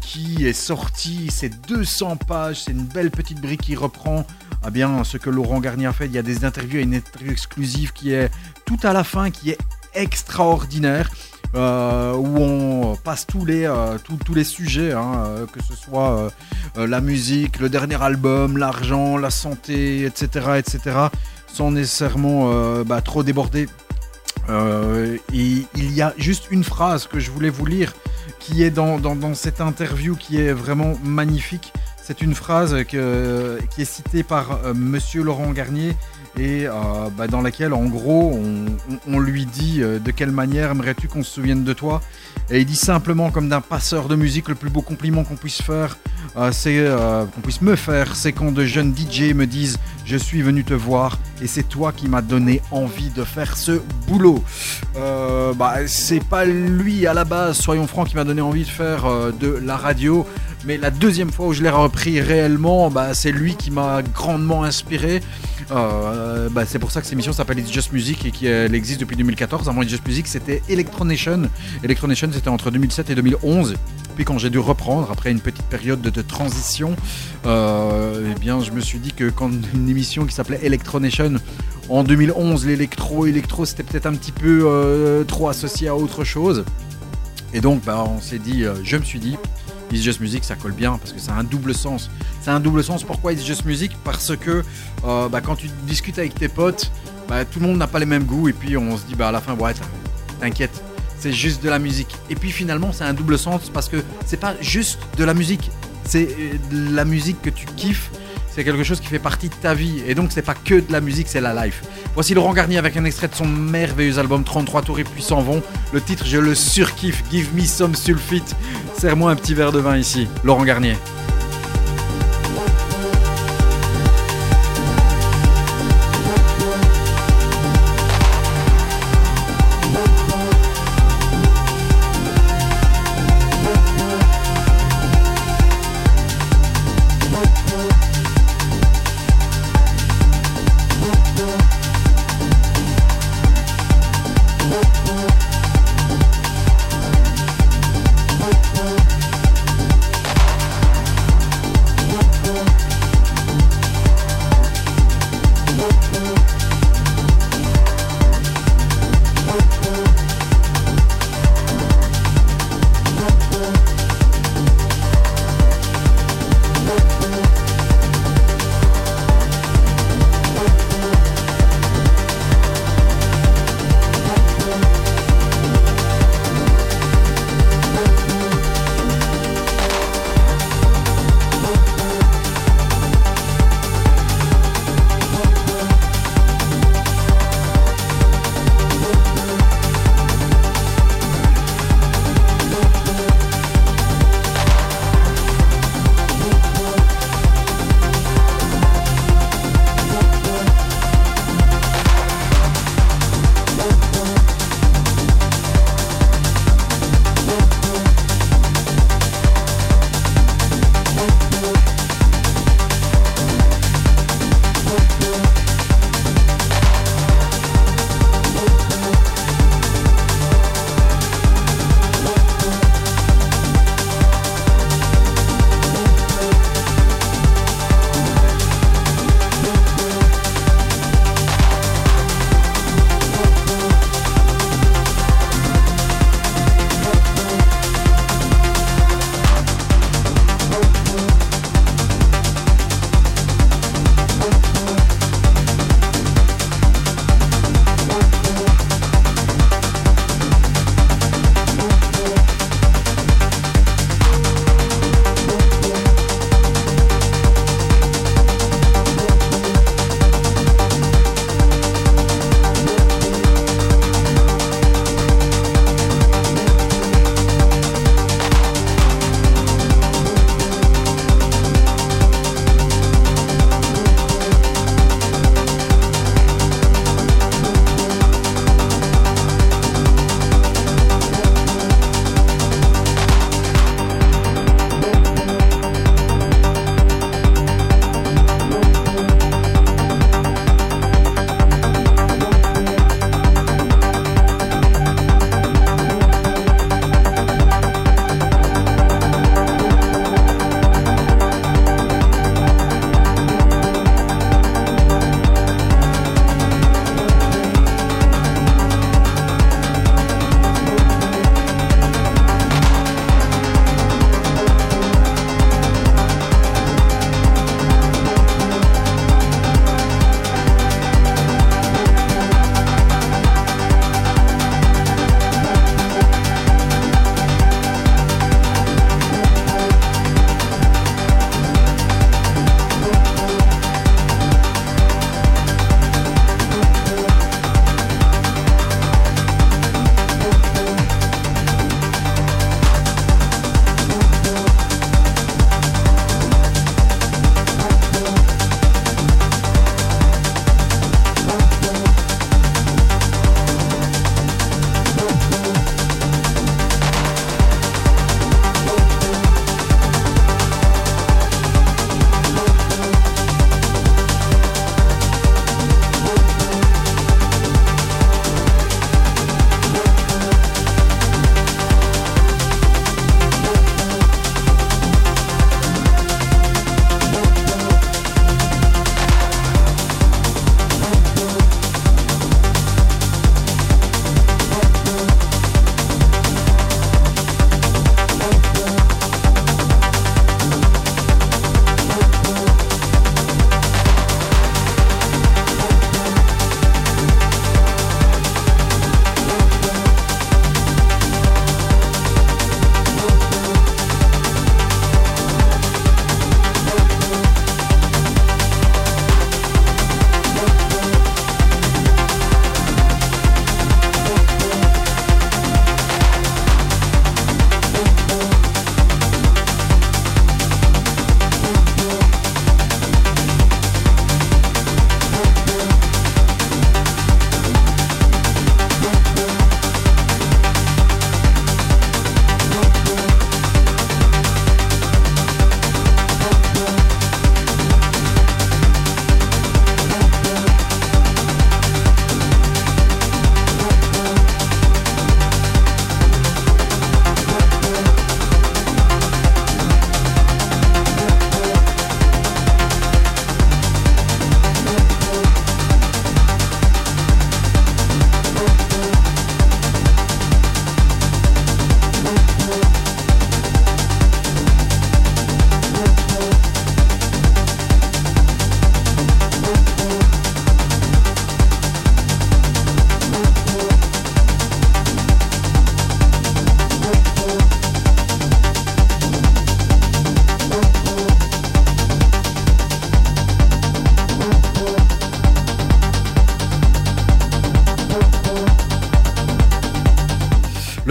qui est sorti. C'est 200 pages, c'est une belle petite brique qui reprend ah bien, ce que Laurent Garnier a fait. Il y a des interviews une interview exclusive qui est tout à la fin, qui est extraordinaire. Euh, où on passe tous les, euh, tous, les sujets, hein, euh, que ce soit la musique, le dernier album, l'argent, la santé, etc., etc., sans nécessairement bah, trop déborder. il y a juste une phrase que je voulais vous lire qui est dans, dans, cette interview qui est vraiment magnifique. C'est une phrase qui est citée par Monsieur Laurent Garnier et euh, bah, dans laquelle en gros on, lui dit euh, de quelle manière aimerais-tu qu'on se souvienne de toi? Et il dit simplement comme d'un passeur de musique le plus beau compliment qu'on puisse faire euh, c'est qu'on puisse me faire c'est quand de jeunes DJ me disent je suis venu te voir et c'est toi qui m'as donné envie de faire ce boulot. Bah, c'est pas lui à la base soyons francs qui m'a donné envie de faire de la radio mais la deuxième fois où je l'ai repris réellement, bah, c'est lui qui m'a grandement inspiré. Euh, bah, c'est pour ça que cette émission s'appelle It's Just Music et qu'elle existe depuis 2014. Avant It's Just Music, c'était Electronation. Electronation, c'était entre 2007 et 2011. Puis quand j'ai dû reprendre, après une petite période de, transition, euh, eh bien, je me suis dit que quand une émission qui s'appelait Electronation, en 2011, l'électro, électro, c'était peut-être un petit peu euh, trop associé à autre chose. Et donc, bah, on s'est dit, je me suis dit, It's Just Music, ça colle bien parce que c'est un double sens. C'est un double sens. Pourquoi It's Just Music? Parce que euh, bah, quand tu discutes avec tes potes, bah, tout le monde n'a pas les mêmes goûts et puis on se dit bah, à la fin, ouais, t'inquiète, c'est juste de la musique. Et puis finalement, c'est un double sens parce que c'est pas juste de la musique, c'est euh, la musique que tu kiffes c'est quelque chose qui fait partie de ta vie. Et donc, c'est pas que de la musique, c'est la life. Voici Laurent Garnier avec un extrait de son merveilleux album 33 tours et puis s'en vont. Le titre, je le surkiffe. Give me some sulfite. Serre-moi un petit verre de vin ici. Laurent Garnier.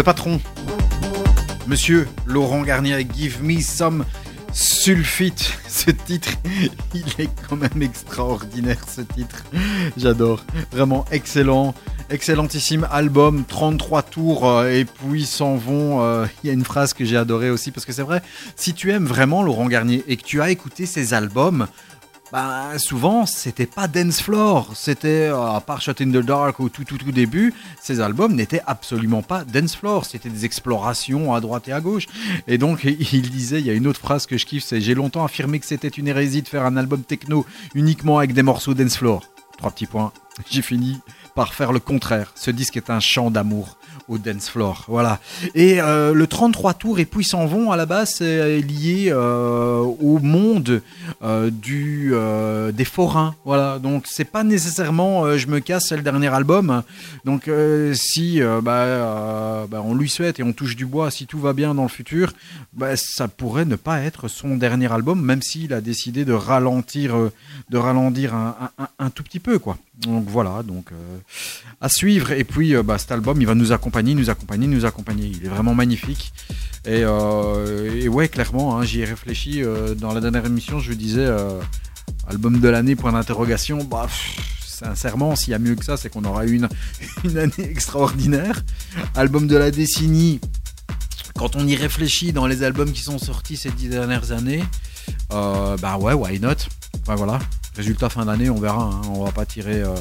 Le patron, monsieur Laurent Garnier Give Me Some Sulfite. Ce titre, il est quand même extraordinaire ce titre. J'adore. Vraiment excellent. Excellentissime album, 33 tours euh, et puis s'en vont. euh, Il y a une phrase que j'ai adorée aussi parce que c'est vrai, si tu aimes vraiment Laurent Garnier et que tu as écouté ses albums, bah, souvent, c'était pas dance floor. C'était, euh, à part Shot in the Dark au tout, tout, tout début, ces albums n'étaient absolument pas dance floor. C'était des explorations à droite et à gauche. Et donc, il disait, il y a une autre phrase que je kiffe, c'est J'ai longtemps affirmé que c'était une hérésie de faire un album techno uniquement avec des morceaux dance floor. Trois petits points. J'ai fini par faire le contraire. Ce disque est un chant d'amour au dance floor. Voilà. Et euh, le 33 tours et puis s'en vont à la base c'est lié euh, au monde euh, du euh, des forains. Voilà. Donc c'est pas nécessairement euh, je me casse c'est le dernier album. Donc euh, si euh, bah, euh, bah, on lui souhaite et on touche du bois si tout va bien dans le futur, bah, ça pourrait ne pas être son dernier album même s'il a décidé de ralentir euh, de ralentir un tout petit peu quoi. Donc voilà, donc euh, à suivre. Et puis euh, bah, cet album, il va nous accompagner, nous accompagner, nous accompagner. Il est vraiment magnifique. Et, euh, ouais, clairement, hein, j'y ai réfléchi dans la dernière émission. Je disais album de l'année point d'interrogation. Bah, sincèrement, s'il y a mieux que ça, c'est qu'on aura eu une, année extraordinaire. Album de la décennie. Quand on y réfléchit dans les albums qui sont sortis ces dix dernières années, bah ouais, why not? Voilà, résultat fin d'année, on verra. hein. On va pas tirer euh,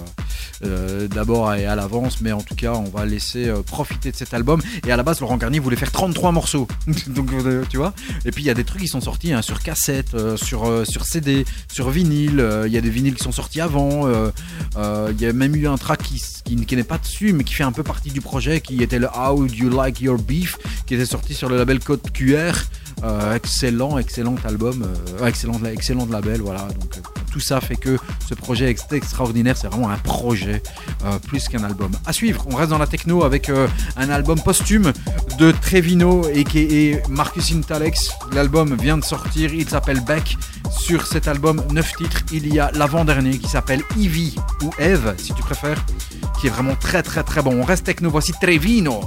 euh, d'abord et à l'avance, mais en tout cas, on va laisser euh, profiter de cet album. Et à la base, Laurent Garnier voulait faire 33 morceaux. Donc, tu vois. Et puis, il y a des trucs qui sont sortis hein, sur cassette, sur, CD, sur vinyle. Il y a des vinyles qui sont sortis avant. Il y a même eu un track qui, qui, n'est pas dessus, mais qui fait un peu partie du projet, qui était le How Do You Like Your Beef, qui était sorti sur le label Code QR. Excellent, excellent album, excellent, excellent label, voilà. Donc tout ça fait que ce projet est extraordinaire. C'est vraiment un projet euh, plus qu'un album. À suivre, on reste dans la techno avec euh, un album posthume de Trevino et Marcus Intalex. L'album vient de sortir, il s'appelle Beck. Sur cet album, 9 titres, il y a l'avant-dernier qui s'appelle Evie ou Eve, si tu préfères, qui est vraiment très très très bon. On reste techno, voici Trevino.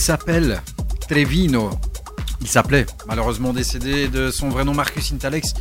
S'appelle Trevino. Il s'appelait, malheureusement décédé de son vrai nom Marcus Intalex.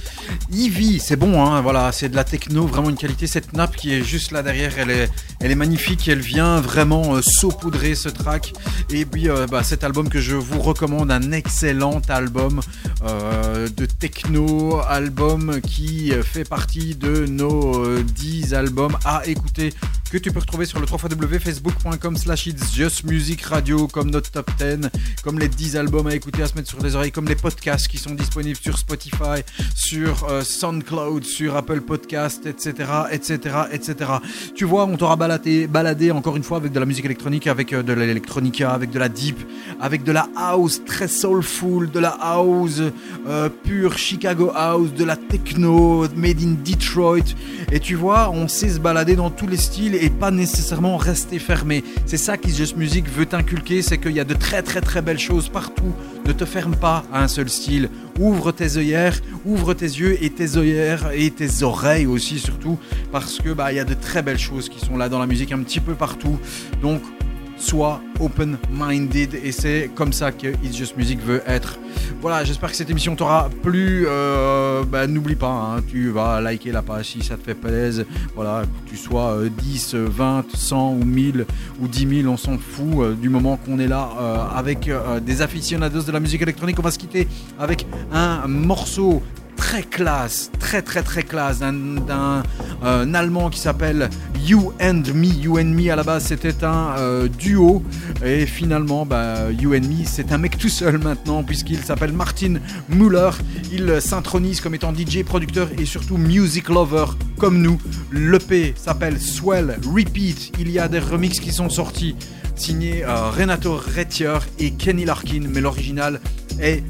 Vit, c'est bon, hein, voilà, c'est de la techno, vraiment une qualité. Cette nappe qui est juste là derrière, elle est, elle est magnifique, elle vient vraiment euh, saupoudrer ce track. Et puis euh, bah, cet album que je vous recommande, un excellent album euh, de techno, album qui fait partie de nos 10 albums à écouter que tu peux retrouver sur le www.facebook.com slash it's just music radio comme notre top 10, comme les 10 albums à écouter à se mettre sur les oreilles, comme les podcasts qui sont disponibles sur Spotify, sur euh, SoundCloud, sur Apple Podcast, etc., etc., etc. Tu vois, on t'aura baladé, baladé encore une fois avec de la musique électronique, avec euh, de l'électronica, avec de la deep, avec de la house très soulful, de la house euh, pure Chicago house, de la techno made in Detroit. Et tu vois, on sait se balader dans tous les styles et pas nécessairement rester fermé. C'est ça qui Just Music veut t'inculquer, c'est qu'il y a de très très très belles choses partout. Ne te ferme pas à un seul style. Ouvre tes œillères, ouvre tes yeux et tes œillères et tes oreilles aussi surtout, parce que bah il y a de très belles choses qui sont là dans la musique un petit peu partout. Donc sois open-minded et c'est comme ça que It's Just Music veut être. Voilà, j'espère que cette émission t'aura plu. Euh, bah, N'oublie pas, hein, tu vas liker la page si ça te fait plaisir. Voilà, que tu sois 10, 20, 100 ou 1000 ou 10 000, on s'en fout. Euh, du moment qu'on est là euh, avec des aficionados de la musique électronique, on va se quitter avec un morceau très classe, très très très classe d'un euh, Allemand qui s'appelle You and Me. You and Me à la base c'était un euh, duo et finalement bah, You and Me c'est un mec tout seul maintenant puisqu'il s'appelle Martin Muller. Il s'intronise comme étant DJ, producteur et surtout music lover comme nous. L'EP s'appelle Swell Repeat. Il y a des remixes qui sont sortis signés euh, Renato Retier et Kenny Larkin mais l'original est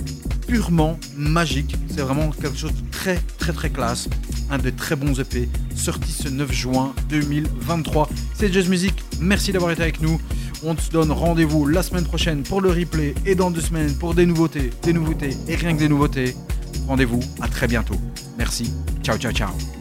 purement magique. C'est vraiment quelque chose de très très très classe. Un de très bons EP sorti ce 9 juin 2023. C'est Just Music. Merci d'avoir été avec nous. On se donne rendez-vous la semaine prochaine pour le replay et dans deux semaines pour des nouveautés, des nouveautés et rien que des nouveautés. Rendez-vous à très bientôt. Merci. Ciao ciao ciao.